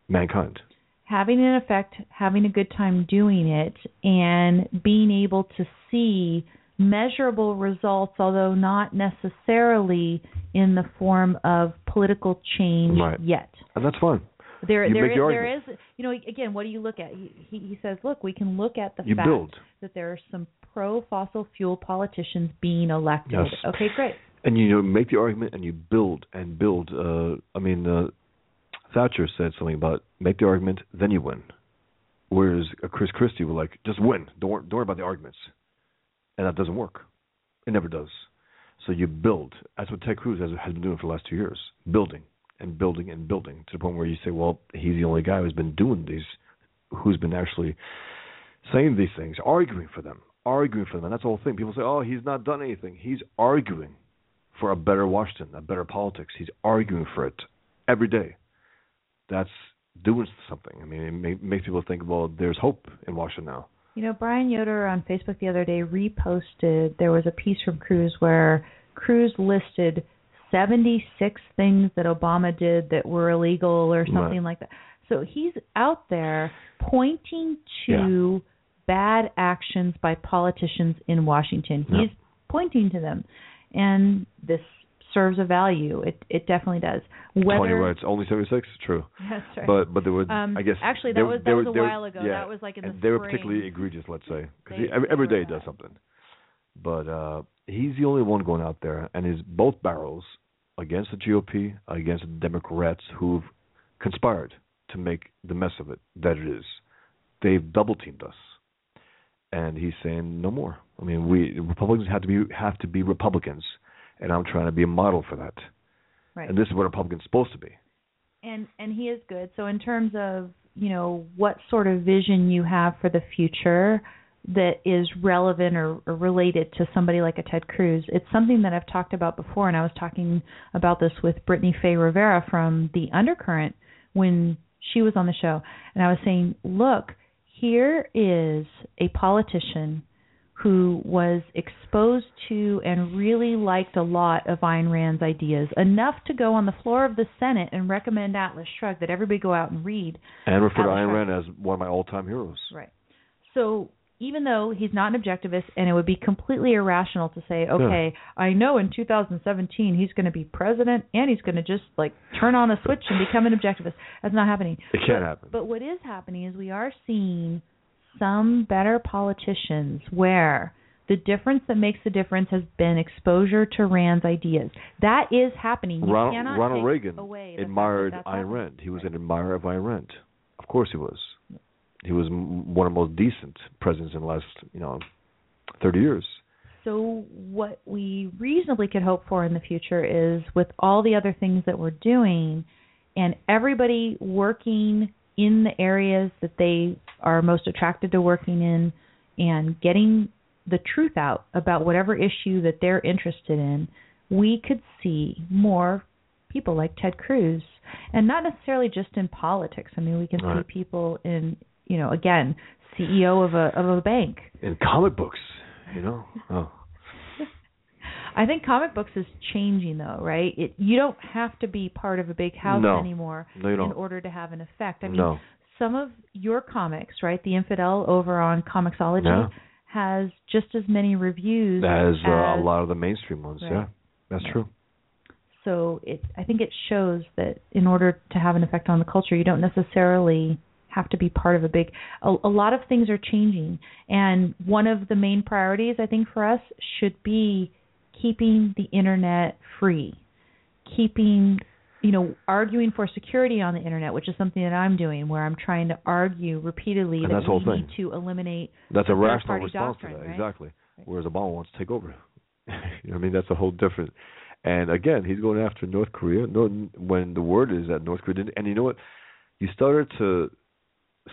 mankind having an effect, having a good time doing it, and being able to see measurable results, although not necessarily in the form of political change Right. yet. and that's fine There, You there is, there is, you know, again, what do you look at? He, he he says, look, we can look at the you fact build that there are some pro fossil fuel politicians being elected. Yes. Okay, great. And you know make the argument and you build and build uh i mean uh thatcher said something about make the argument then you win. Whereas chris christie was like just win. Don't wor- don't worry about the arguments. And that doesn't work. It never does. So you build. That's what ted cruz has, has been doing for the last two years. Building and building and building to the point where you say well he's the only guy who's been doing these who's been actually saying these things arguing for them arguing for them. And that's the whole thing. People say oh he's not done anything. He's arguing for a better Washington, a better politics. He's arguing for it every day. That's doing something. I mean, it ma- makes people think, well, there's hope in Washington now. You know, Brian Yoder on Facebook the other day reposted there was a piece from Cruz where Cruz listed 76 things that Obama did that were illegal or something like that. So he's out there pointing to bad actions by politicians in Washington. Yeah. He's pointing to them. And this serves a value. It it definitely does. Whether Twenty rights, only seventy-six. True, That's right. but but there were, Um, I guess, actually, that was- that was a while ago. Yeah, That was, like, in the they were particularly egregious. Let's say because every, every day he does something. But uh he's the only one going out there, and his both barrels against the GOP, against the Democrats who've conspired to make the mess of it that it is. They've double teamed us, and he's saying no more. I mean, we Republicans have to be have to be Republicans, and I'm trying to be a model for that. right. And this is what a Republican's supposed to be. and and he is good. So in terms of you know what sort of vision you have for the future that is relevant or, or related to somebody like a Ted Cruz, it's something that I've talked about before, and I was talking about this with Brittany Fay Rivera from the Undercurrent when she was on the show, and I was saying, look, here is a politician who was exposed to and really liked a lot of Ayn Rand's ideas, enough to go on the floor of the Senate and recommend Atlas Shrugged that everybody go out and read. And refer to Ayn Shrugged. Rand as one of my all-time heroes. Right. So even though he's not an objectivist, and it would be completely irrational to say, okay, I know in 2017 he's going to be president and he's going to just like turn on a switch and become an objectivist. That's not happening. It can't But- happen. But what is happening is we are seeing some better politicians where the difference that makes the difference has been exposure to Rand's ideas. That is happening. You Ronald, Ronald Reagan away the fact that admired Ayn. Rand. He was Right. an admirer of Ayn Rand. Of course he was. He was one of the most decent presidents in the last, you know, 30 years. So what we reasonably could hope for in the future is with all the other things that we're doing and everybody working in the areas that they are most attracted to working in and getting the truth out about whatever issue that they're interested in, we could see more people like Ted Cruz, and not necessarily just in politics. I mean, we can Right. see people in, you know, again, CEO of a of a bank. In comic books, you know. Oh, I think comic books is changing though, right? It you don't have to be part of a big house No. anymore in order to have an effect. I mean, no. some of your comics, right? The Infidel over on Comixology Yeah. has just as many reviews As uh, a lot of the mainstream ones, Right. yeah. That's Right. true. So it I think it shows that in order to have an effect on the culture, you don't necessarily have to be part of a big a, a lot of things are changing and one of the main priorities I think for us should be keeping the internet free. Keeping you know, arguing for security on the internet, which is something that I'm doing, where I'm trying to argue repeatedly And that that's the whole we thing. need to eliminate That's a rational response doctrine, to that, right? exactly. Right. Whereas Obama wants to take over. you know I mean? That's a whole different. And again, he's going after North Korea. No, when the word is that North Korea didn't. And you know what? You started to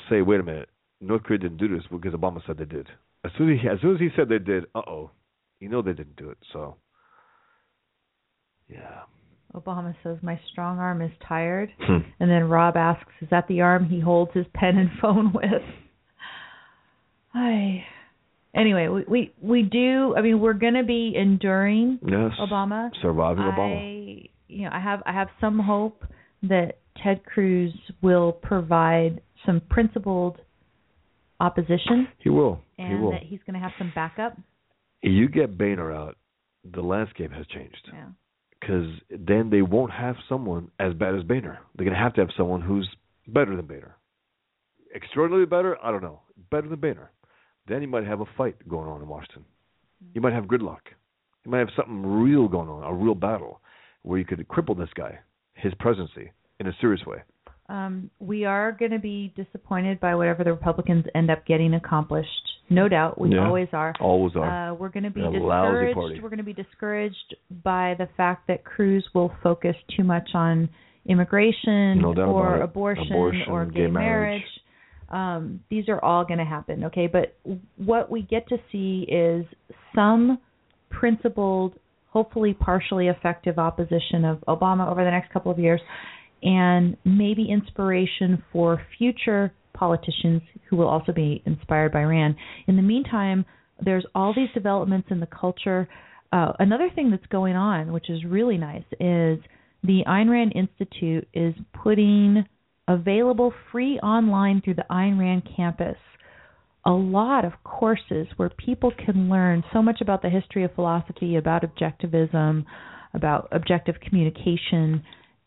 say, "Wait a minute, North Korea didn't do this because Obama said they did." As soon as he, as soon as he said they did, uh oh, you know they didn't do it. So, yeah. Obama says my strong arm is tired. Hmm. And then Rob asks, "Is that the arm he holds his pen and phone with?" I. Anyway, we we, we do. I mean, we're going to be enduring Yes. Obama. Surviving Obama. I, you know, I have I have some hope that Ted Cruz will provide some principled opposition, He will. he and will. that he's going to have some backup. you get Boehner out, the landscape has changed. Yeah. because then they won't have someone as bad as Boehner. They're going to have to have someone who's better than Boehner. Extraordinarily better, I don't know. Better than Boehner. Then you might have a fight going on in Washington. You might have gridlock. You might have something real going on, a real battle, where you could cripple this guy, his presidency, in a serious way. Um, we are going to be disappointed by whatever the Republicans end up getting accomplished. No doubt, we Yeah. always are. Always are. Uh, we're going to be discouraged. We're going to be discouraged by the fact that Cruz will focus too much on immigration No or abortion, Abortion, or gay gay marriage. Um, these are all going to happen, okay? But what we get to see is some principled, hopefully partially effective opposition of Obama over the next couple of years, and maybe inspiration for future politicians who will also be inspired by Rand. In the meantime, there's all these developments in the culture. Uh, another thing that's going on, which is really nice, is the Ayn Rand Institute is putting available free online through the Ayn Rand campus a lot of courses where people can learn so much about the history of philosophy, about objectivism, about objective communication,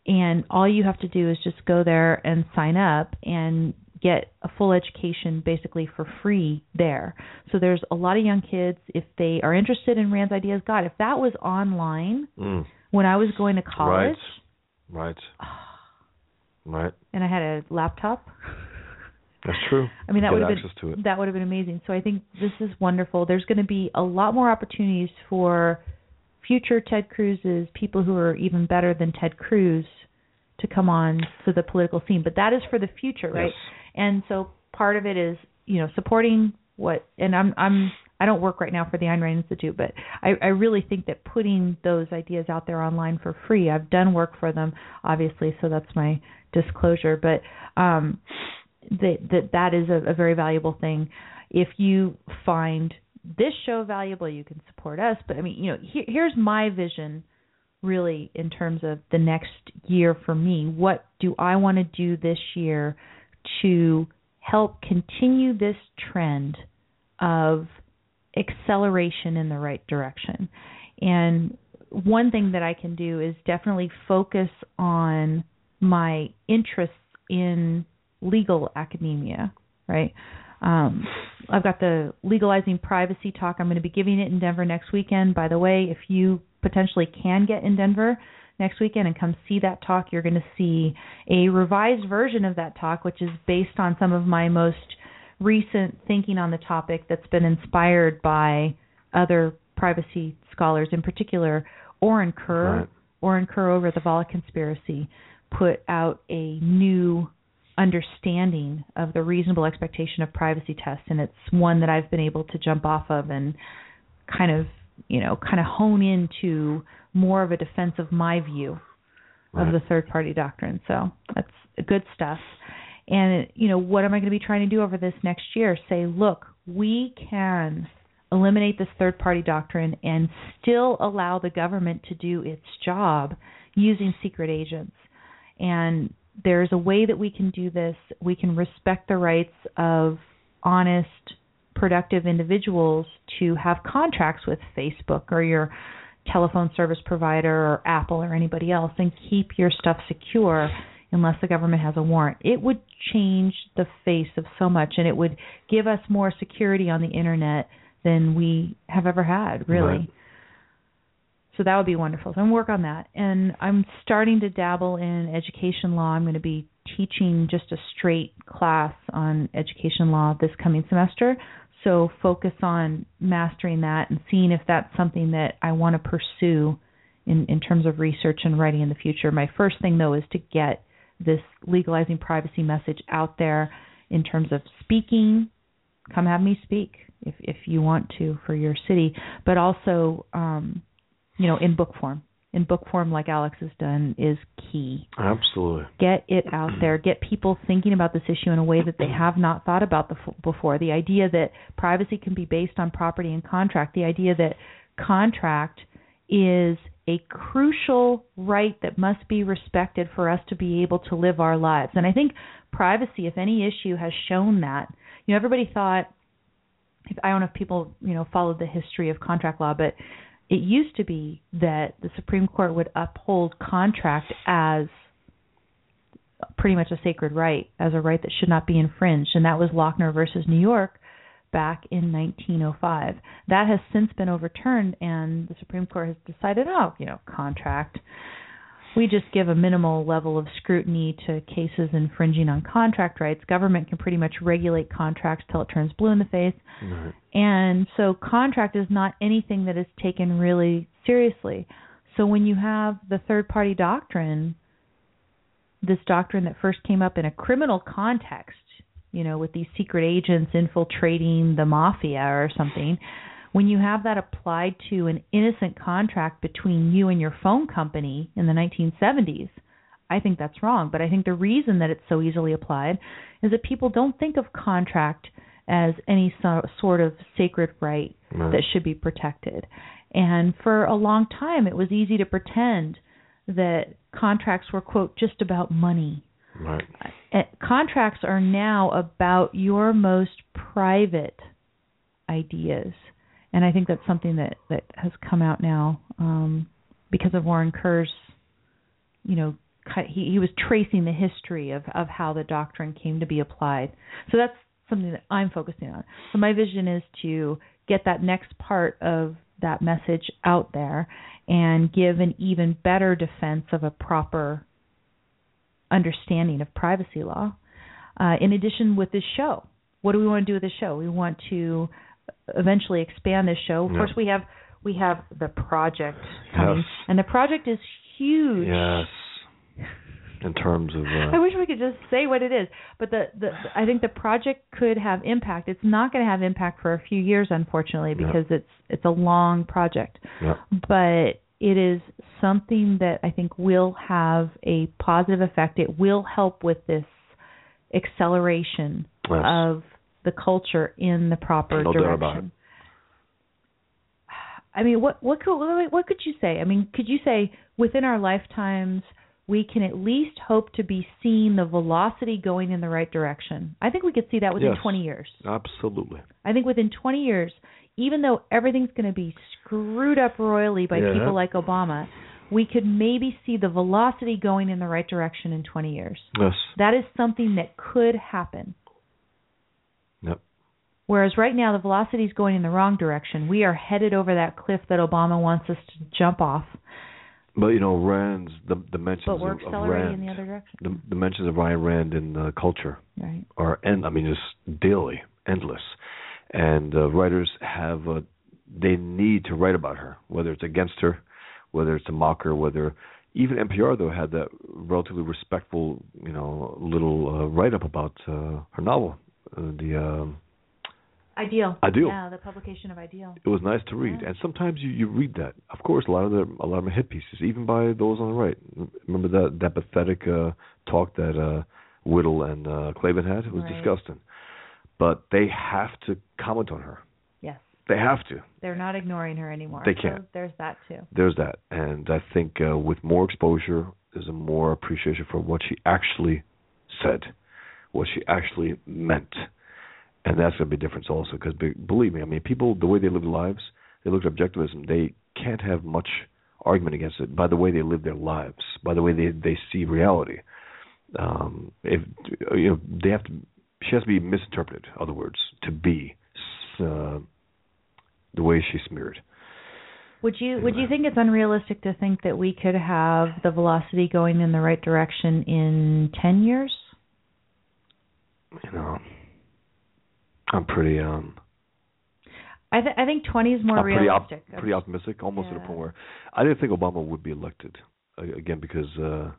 and all you have to do is just go there and sign up and get a full education basically for free there. So there's a lot of young kids if they are interested in Rand's ideas. God, if that was online Mm. when I was going to college Right. Right. right, and I had a laptop, That's true. I mean that would have been to it. that would have been amazing. So I think this is wonderful. There's going to be a lot more opportunities for future Ted Cruz's people who are even better than Ted Cruz to come on to the political scene. But that is for the future, right? Yes. And so part of it is, you know, supporting what and I'm I'm I don't work right now for the Ayn Rand Institute, but I, I really think that putting those ideas out there online for free. I've done work for them, obviously, so that's my disclosure. But um, that that that is a, a very valuable thing. If you find this show valuable, you can support us. But I mean, you know, here, here's my vision, really, in terms of the next year for me. What do I want to do this year to help continue this trend of acceleration in the right direction? And one thing that I can do is definitely focus on my interests in legal academia, right? Um, I've got the legalizing privacy talk. I'm going to be giving it in Denver next weekend. By the way, if you potentially can get in Denver next weekend and come see that talk, you're going to see a revised version of that talk, which is based on some of my most recent thinking on the topic that's been inspired by other privacy scholars, in particular Orin Kerr. Right. Orin Kerr over at the Volokh Conspiracy put out a new understanding of the reasonable expectation of privacy test and it's one that I've been able to jump off of and kind of you know kind of hone into more of a defense of my view right. of the third party doctrine. So that's good stuff. And you know what am I going to be trying to do over this next year? Say look we can eliminate this third party doctrine and still allow the government to do its job using secret agents. And there's a way that we can do this. We can respect the rights of honest, productive individuals to have contracts with Facebook or your telephone service provider or Apple or anybody else and keep your stuff secure unless the government has a warrant. It would change the face of so much and it would give us more security on the internet than we have ever had, really. Right. So that would be wonderful. So I'm work on that. And I'm starting to dabble in education law. I'm going to be teaching just a straight class on education law this coming semester. So focus on mastering that and seeing if that's something that I want to pursue in, in terms of research and writing in the future. My first thing though is to get this legalizing privacy message out there in terms of speaking. Come have me speak if if you want to for your city, but also um, you know, in book form. In book form, like Alex has done, is key. Absolutely. Get it out there. Get people thinking about this issue in a way that they have not thought about the, before. The idea that privacy can be based on property and contract. The idea that contract is a crucial right that must be respected for us to be able to live our lives. And I think privacy, if any issue, has shown that. You know, everybody thought. I don't know if people, you know, followed the history of contract law, but it used to be that the Supreme Court would uphold contract as pretty much a sacred right, as a right that should not be infringed, and that was Lochner versus New York back in 1905. That has since been overturned, and the Supreme Court has decided, oh, you know, contract we just give a minimal level of scrutiny to cases infringing on contract rights. Government can pretty much regulate contracts till it turns blue in the face. Right. And so contract is not anything that is taken really seriously. So when you have the third party doctrine, this doctrine that first came up in a criminal context, you know, with these secret agents infiltrating the mafia or something, when you have that applied to an innocent contract between you and your phone company in the 1970s, I think that's wrong. But I think the reason that it's so easily applied is that people don't think of contract as any so, sort of sacred right, that should be protected. And for a long time, it was easy to pretend that contracts were, quote, just about money. Right. Uh, contracts are now about your most private ideas and I think that's something that that has come out now um, because of Orin Kerr's, you know, he he was tracing the history of of how the doctrine came to be applied. So that's something that I'm focusing on. So my vision is to get that next part of that message out there and give an even better defense of a proper understanding of privacy law. Uh, in addition, with this show, what do we want to do with this show? We want to eventually expand this show. Of course, we have we have the project coming, yes. and the project is huge. Yes. In terms of, uh, I wish we could just say what it is, but the, the I think the project could have impact. It's not going to have impact for a few years, unfortunately, because it's it's a long project. Yeah. But it is something that I think will have a positive effect. It will help with this acceleration yes. of the culture in the proper no direction. I mean, what what could what could you say? I mean, could you say within our lifetimes we can at least hope to be seeing the velocity going in the right direction? I think we could see that within yes, 20 years. Absolutely. I think within 20 years, even though everything's going to be screwed up royally by yeah. people like Obama, we could maybe see the velocity going in the right direction in 20 years. Yes. That is something that could happen. Whereas right now the velocity is going in the wrong direction. We are headed over that cliff that Obama wants us to jump off. But you know, Rand's the the mentions but we're of, accelerating of Rand, in the other direction. The, mentions of Ayn Rand in the culture right. are end. I mean, just daily, endless, and uh, writers have uh, they need to write about her, whether it's against her, whether it's to mock her, whether even NPR though had that relatively respectful, you know, little uh, write up about uh, her novel, uh, the um, Ideal. Ideal. Yeah, the publication of Ideal. It was nice to read, Yeah. and sometimes you you read that. Of course, a lot of them a lot of are hit pieces, even by those on the right. Remember that that pathetic uh, talk that uh, Whittle and uh, Klavan had? It was Right. disgusting. But they have to comment on her. Yes. They have to. They're not ignoring her anymore. They can't. there's that too. There's that, and I think uh, with more exposure, there's a more appreciation for what she actually said, what she actually meant, and that's going to be a difference also. Because be, believe me, I mean, people the way they live their lives, they look at objectivism. They can't have much argument against it by the way they live their lives, by the way they they see reality. Um, if you know, they have to. She has to be misinterpreted. In other words, to be uh, the way she's smeared. Would you would you think it's unrealistic to think that we could have the velocity going in the right direction in 10 years? you know, I'm pretty um I th- I think 20 is more I'm pretty op- realistic. pretty optimistic, almost to the point where I didn't think Obama would be elected uh, again because uh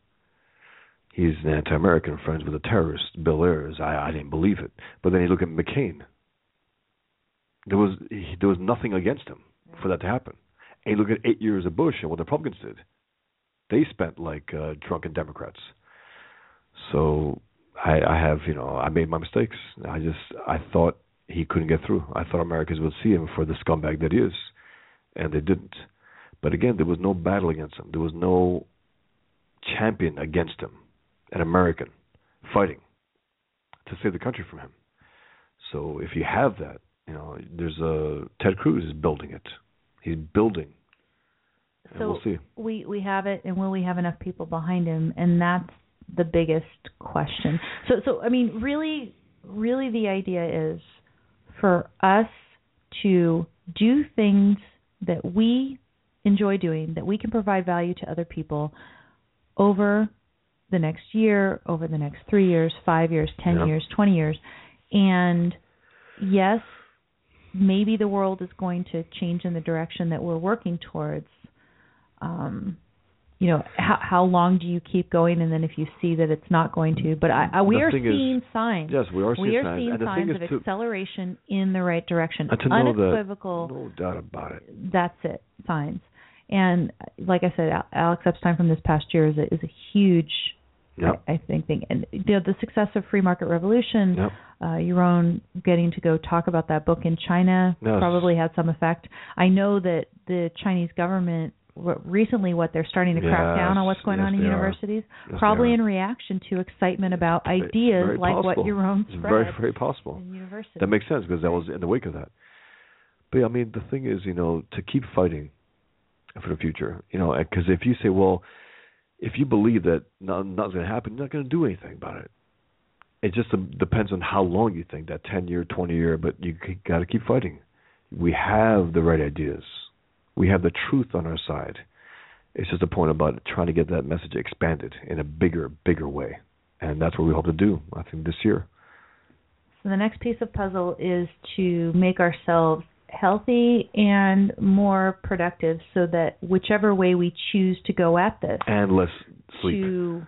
he's an anti-American, friends with a terrorist. Bill Ayers, I I didn't believe it. But then you look at McCain. There was he, there was nothing against him for that to happen. And you look at eight years of Bush and what the Republicans did. They spent like uh, drunken Democrats. So I, I have, you know, I made my mistakes. I just I thought he couldn't get through. I thought Americans would see him for the scumbag that he is, and they didn't. But again, there was no battle against him. There was no champion against him, an American fighting to save the country from him. So if you have that, you know, there's a Ted Cruz is building it. He's building, So we'll see. we we have it and will we have enough people behind him and that's the biggest question. So so I mean really really the idea is for us to do things that we enjoy doing that we can provide value to other people over the next year, over the next 3 years, 5 years, 10 Yeah. years, 20 years. And yes, maybe the world is going to change in the direction that we're working towards um you know how how long do you keep going and then if you see that it's not going to but i, I we The are thing is- seeing signs Yes, we are seeing we are signs, seeing signs of to, acceleration in the right direction to know that unequivocal no doubt about it. that's it signs and like i said alex epstein from this past year is a, is a huge Yep. I, I think thing and the the success of free market revolution Yep. uh, your own getting to go talk about that book in China Yes. probably had some effect. I know that the Chinese government recently what they're starting to crack down on what's going yes, on in universities, Yes, probably in reaction to excitement about ideas like what possible. your own spread very, very possible. That makes sense because that was in the wake of that. But yeah, I mean, the thing is, you know, to keep fighting for the future, you know, because if you say, well, if you believe that nothing's going to happen, you're not going to do anything about it. It just depends on how long you think that ten year, twenty year, but you got to keep fighting. We have the right ideas. We have the truth on our side. It's just a point about trying to get that message expanded in a bigger, bigger way, and that's what we hope to do. I think this year. So the next piece of puzzle is to make ourselves healthy and more productive so that whichever way we choose to go at this and less sleep. to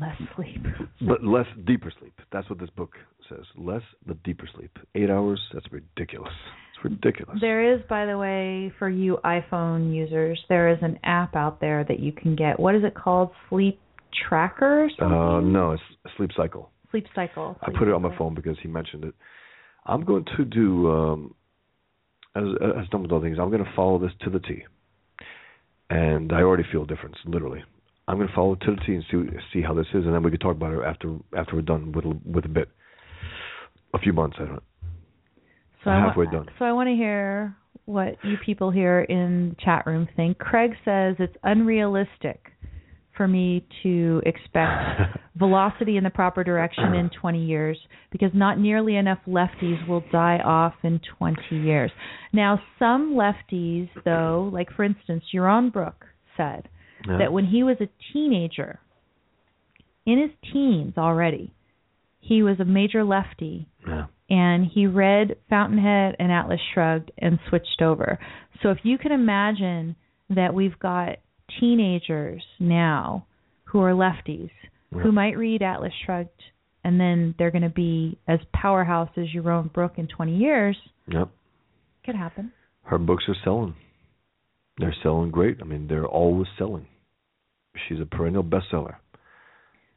less sleep. But less deeper sleep. That's what this book says. Less but deeper sleep. Eight hours. That's ridiculous. It's ridiculous. There is, by the way, for you iPhone users, there is an app out there that you can get. What is it called? Sleep Tracker? Uh, no, it's sleep cycle. Sleep Cycle. I Sleep put it on my phone because he mentioned it. I'm going to do um, as as done with other things. I'm going to follow this to the T, and I already feel a difference. Literally, I'm going to follow it to the T and see see how this is, and then we can talk about it after after we're done with a- with a bit. A few months, I don't. So I halfway wa- done. So I want to hear what you people here in the chat room think. Craig says it's unrealistic for me to expect velocity in the proper direction in 20 years because not nearly enough lefties will die off in 20 years. Now, some lefties, though, like for instance, Yaron Brook said Yeah. that when he was a teenager, in his teens already, he was a major lefty yeah. And he read Fountainhead and Atlas Shrugged and switched over. So if you can imagine that we've got teenagers now who are lefties Yeah. who might read Atlas Shrugged and then they're going to be as powerhouse as Yaron Brook in 20 years. Yep. Could happen. Her books are selling. They're selling great. I mean, they're always selling. She's a perennial bestseller.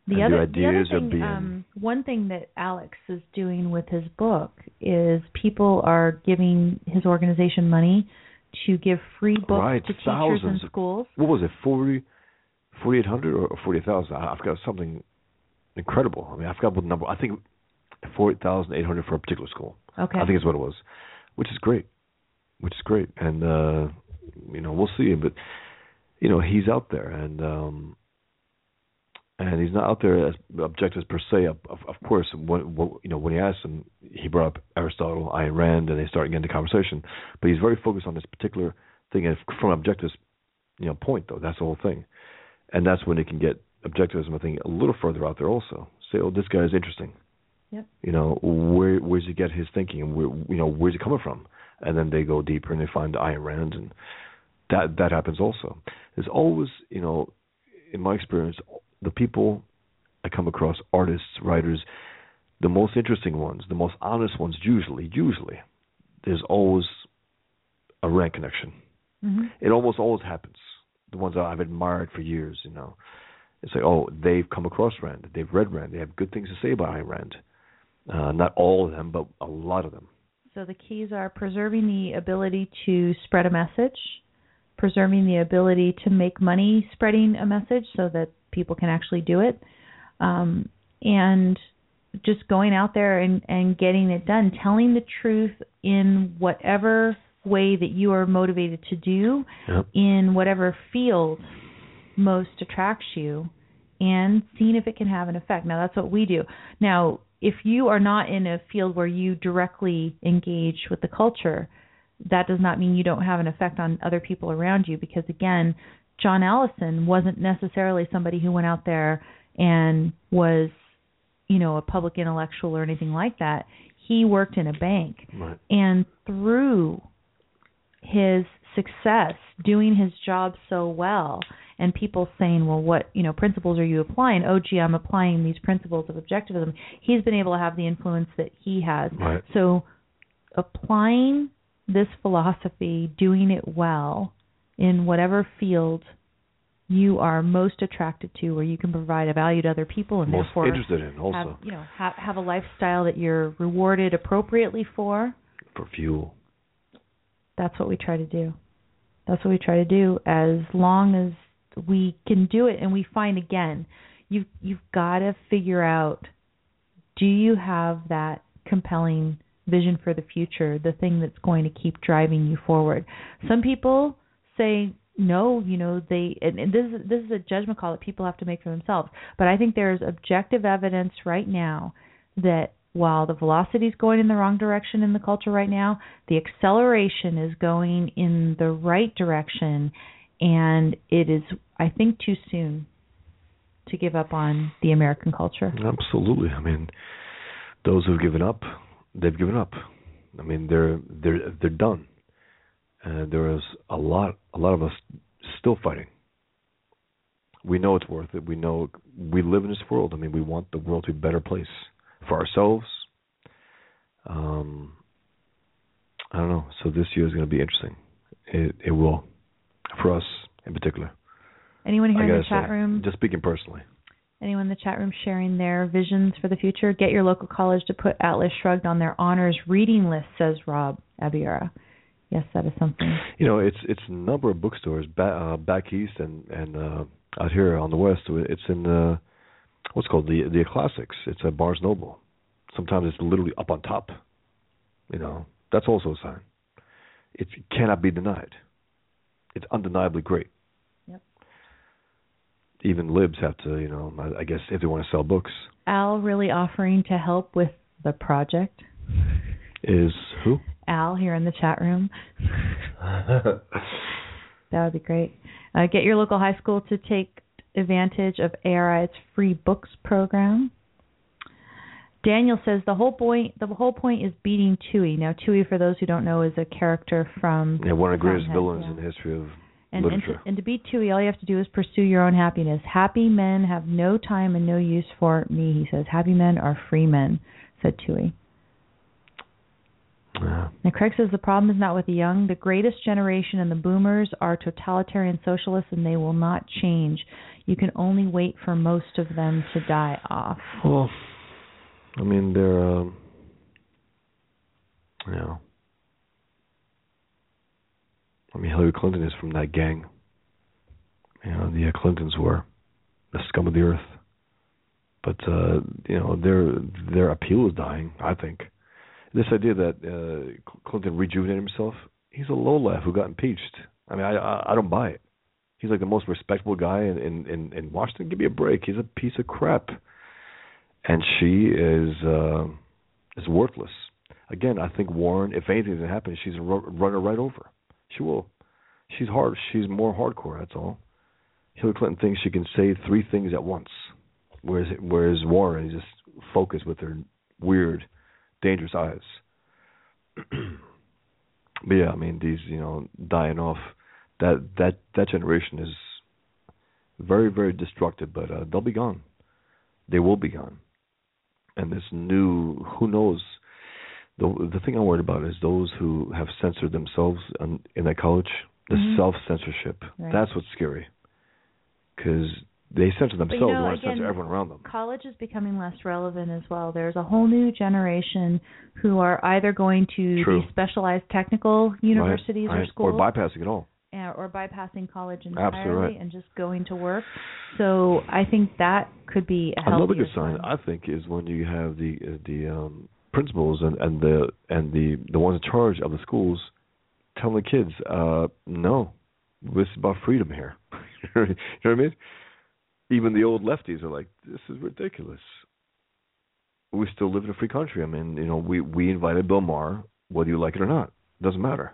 The other, the other thing, being- um, one thing that Alex is doing with his book is people are giving his organization money to give free books Right, to teachers in schools. What was it, 40, 4,800 or 40,000? I I forgot something incredible. I mean, I forgot what the number. I think 48,800 for a particular school. Okay. I think is what it was, which is great, which is great, and uh, you know we'll see. But you know he's out there, and um, and he's not out there as objectives per se. Of, of, of course, when, when you know when he asked him, he brought up Aristotle, Ayn Rand, and they started getting into conversation. But he's very focused on this particular thing, and from objectives, you know, point though. That's the whole thing, and that's when they can get objectivism. I think a little further out there also. Say, oh, this guy is interesting Yep. you know where where's he get his thinking and where you know where's he coming from and then they go deeper and they find Ayn Rand and that that happens also there's always you know in my experience the people I come across artists writers the most interesting ones the most honest ones usually usually there's always a Rand connection hmm it almost always happens. The ones that I've admired for years, you know, it's like, oh, they've come across Rand, they've read Rand, they have good things to say about Ayn Rand. Uh, not all of them, but a lot of them. So the keys are preserving the ability to spread a message, preserving the ability to make money spreading a message so that people can actually do it, um, and just going out there and, and getting it done, telling the truth in whatever way that you are motivated to do, Yep. in whatever field most attracts you and seeing if it can have an effect. Now that's what we do. Now, if you are not in a field where you directly engage with the culture, that does not mean you don't have an effect on other people around you because again, John Allison wasn't necessarily somebody who went out there and was, you know, a public intellectual or anything like that. He worked in a bank Right. and through his success doing his job so well and people saying well what you know principles are you applying oh gee i'm applying these principles of objectivism he's been able to have the influence that he has Right. so applying this philosophy doing it well in whatever field you are most attracted to where you can provide a value to other people and Most therefore interested in also have you know have have a lifestyle that you're rewarded appropriately for for fuel. that's what we try to do. That's what we try to do as long as we can do it and we find again you you've got to figure out do you have that compelling vision for the future, the thing that's going to keep driving you forward. Some people say no, you know, they and, and this is this is a judgment call that people have to make for themselves. But I think there's objective evidence right now that while the velocity is going in the wrong direction in the culture right now, the acceleration is going in the right direction, and it is, I think, too soon to give up on the American culture. Absolutely. I mean, those who've given up, they've given up. I mean, they're they're they're done. And there is a lot a lot of us still fighting. We know it's worth it. We know we live in this world. I mean, we want the world to be a better place for ourselves. Um, I don't know. So this year is going to be interesting. It it will for us in particular. Anyone here in the chat say, room? Just speaking personally. Anyone in the chat room sharing their visions for the future? Get your local college to put Atlas Shrugged on their honors reading list, says Rob Abiera. Yes, that is something. You know, it's it's a number of bookstores back uh, back east and and uh, out here on the west. It's in uh, what's called the the classics. It's at Barnes Noble. Sometimes it's literally up on top. You know, that's also a sign. It cannot be denied. It's undeniably great. Yep. Even libs have to, you know, I, I guess if they want to sell books, Al really offering to help with the project. is who? Al here in the chat room. That would be great. Uh, get your local high school to take advantage of ARI's free books program. Daniel says the whole point the whole point is beating Toohey. Now Toohey, for those who don't know, is a character from yeah, one of the greatest villains yeah. in the history of And, and, to, literature. and to be Toohey, all you have to do is pursue your own happiness. Happy men have no time and no use for me, he says. Happy men are free men, said Toohey. Yeah. Now, Craig says the problem is not with the young. The greatest generation and the boomers are totalitarian socialists, and they will not change. You can only wait for most of them to die off. Well, I mean, they're, um, you know, I mean, Hillary Clinton is from that gang. You know, the uh, Clintons were the scum of the earth. But uh, you know, their their appeal is dying. I think this idea that uh, Clinton rejuvenated himself. He's a lowlife who got impeached. I mean, I, I I don't buy it. He's like the most respectable guy in in in, in Washington. Give me a break. He's a piece of crap. And she is uh, is worthless. Again, I think Warren. If anything's gonna happen, she's gonna run her right over. She will. She's hard. She's more hardcore. That's all. Hillary Clinton thinks she can say three things at once, whereas whereas Warren is just focused with her weird, dangerous eyes. but yeah, I mean these you know dying off. That that that generation is very very destructive, but uh, they'll be gone. They will be gone. And this new, who knows? The the thing I'm worried about is those who have censored themselves in, in that college. The Mhm. self censorship. Right. That's what's scary. Because they you themselves. know, they want to censor everyone around them. College is becoming less relevant as well. There's a whole new generation who are either going to True. these specialized technical universities right, or schools Or bypassing it all. or bypassing college entirely right. and just going to work. So I think that could be a Another good sign. I think, is when you have the uh, the um, principals and, and the and the the ones in charge of the schools telling the kids, uh, no, this is about freedom here. you know what I mean? Even the old lefties are like, this is ridiculous. We still live in a free country. I mean, you know, we we invited Bill Maher, whether you like it or not. Doesn't matter.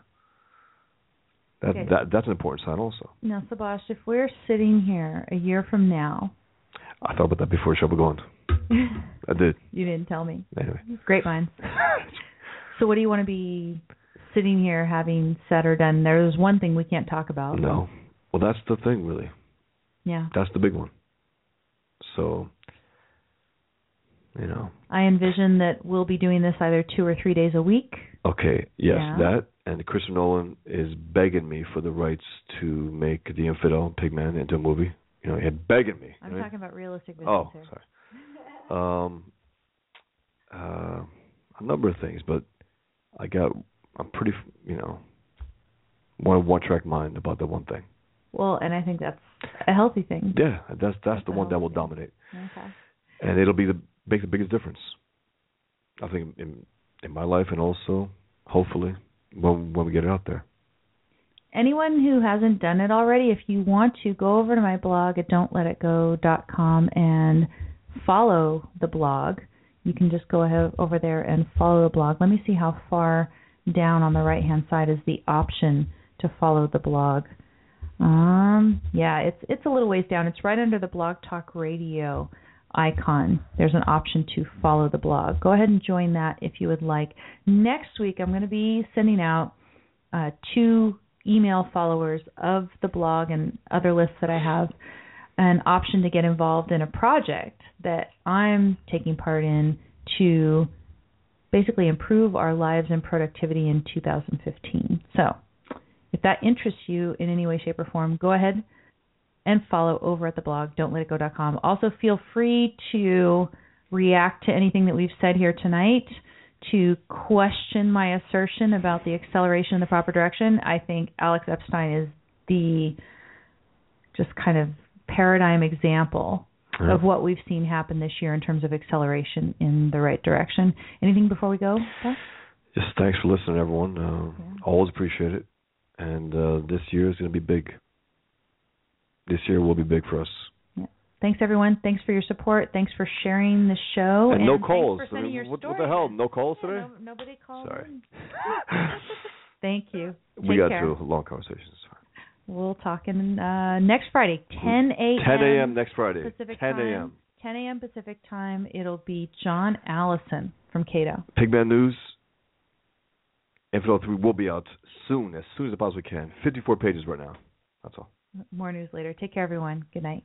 That Okay. that that's an important sign also. Now, Sabash, if we're sitting here a year from now, I thought about that before the show began. I did. you didn't tell me. Anyway. Great minds. So, what do you want to be sitting here having said or done? There's one thing we can't talk about. No. Well, that's the thing, really. Yeah. That's the big one. So, you know, I envision that we'll be doing this either two or three days a week. okay, yes, Yeah. that and Chris Nolan is begging me for the rights to make The Infidel Pigman into a movie. You know, he had begging me. I'm right? talking about realistic business Oh, here. sorry. Um, uh, a number of things, but I got. I'm pretty, you know, one one track mind about the one thing. Well, and I think that's a healthy thing. Yeah, that's that's the one that will dominate. Okay. and it'll be the make the biggest difference. I think in in my life and also hopefully when when we get it out there. anyone who hasn't done it already, if you want to, go over to my blog at don'tletitgo.com and follow the blog. You can just go ahead over there and follow the blog. Let me see how far down on the right hand side is the option to follow the blog. Um, yeah, it's it's a little ways down. It's right under the Blog Talk Radio icon. There's an option to follow the blog. Go ahead and join that if you would like. Next week, I'm going to be sending out uh, two email followers of the blog and other lists that I have an option to get involved in a project that I'm taking part in to basically improve our lives and productivity in 2015. So, if that interests you in any way, shape, or form, go ahead and follow over at the blog, don'tletitgo.com. Also, feel free to react to anything that we've said here tonight, to question my assertion about the acceleration in the proper direction. I think Alex Epstein is the just kind of paradigm example Yeah. of what we've seen happen this year in terms of acceleration in the right direction. Anything before we go? Beth? Just thanks for listening, everyone. Uh, Yeah. Always appreciate it. And uh, this year is going to be big. This year will be big for us. Thanks everyone. Thanks for your support. Thanks for sharing the show. and no calls. For sending your what, what the hell? No calls Yeah, today? no- nobody called. Sorry. Thank you. we Take got care. to long conversations. We'll talk in uh, next Friday, 10 a.m. 10 a.m. next Friday. Pacific 10 a.m. 10 a.m. Pacific time. It'll be John Allison from Cato. Pigman News. Infidel 3 will be out soon, as soon as I possibly can. 54 pages right now. That's all. More news later. Take care, everyone. Good night.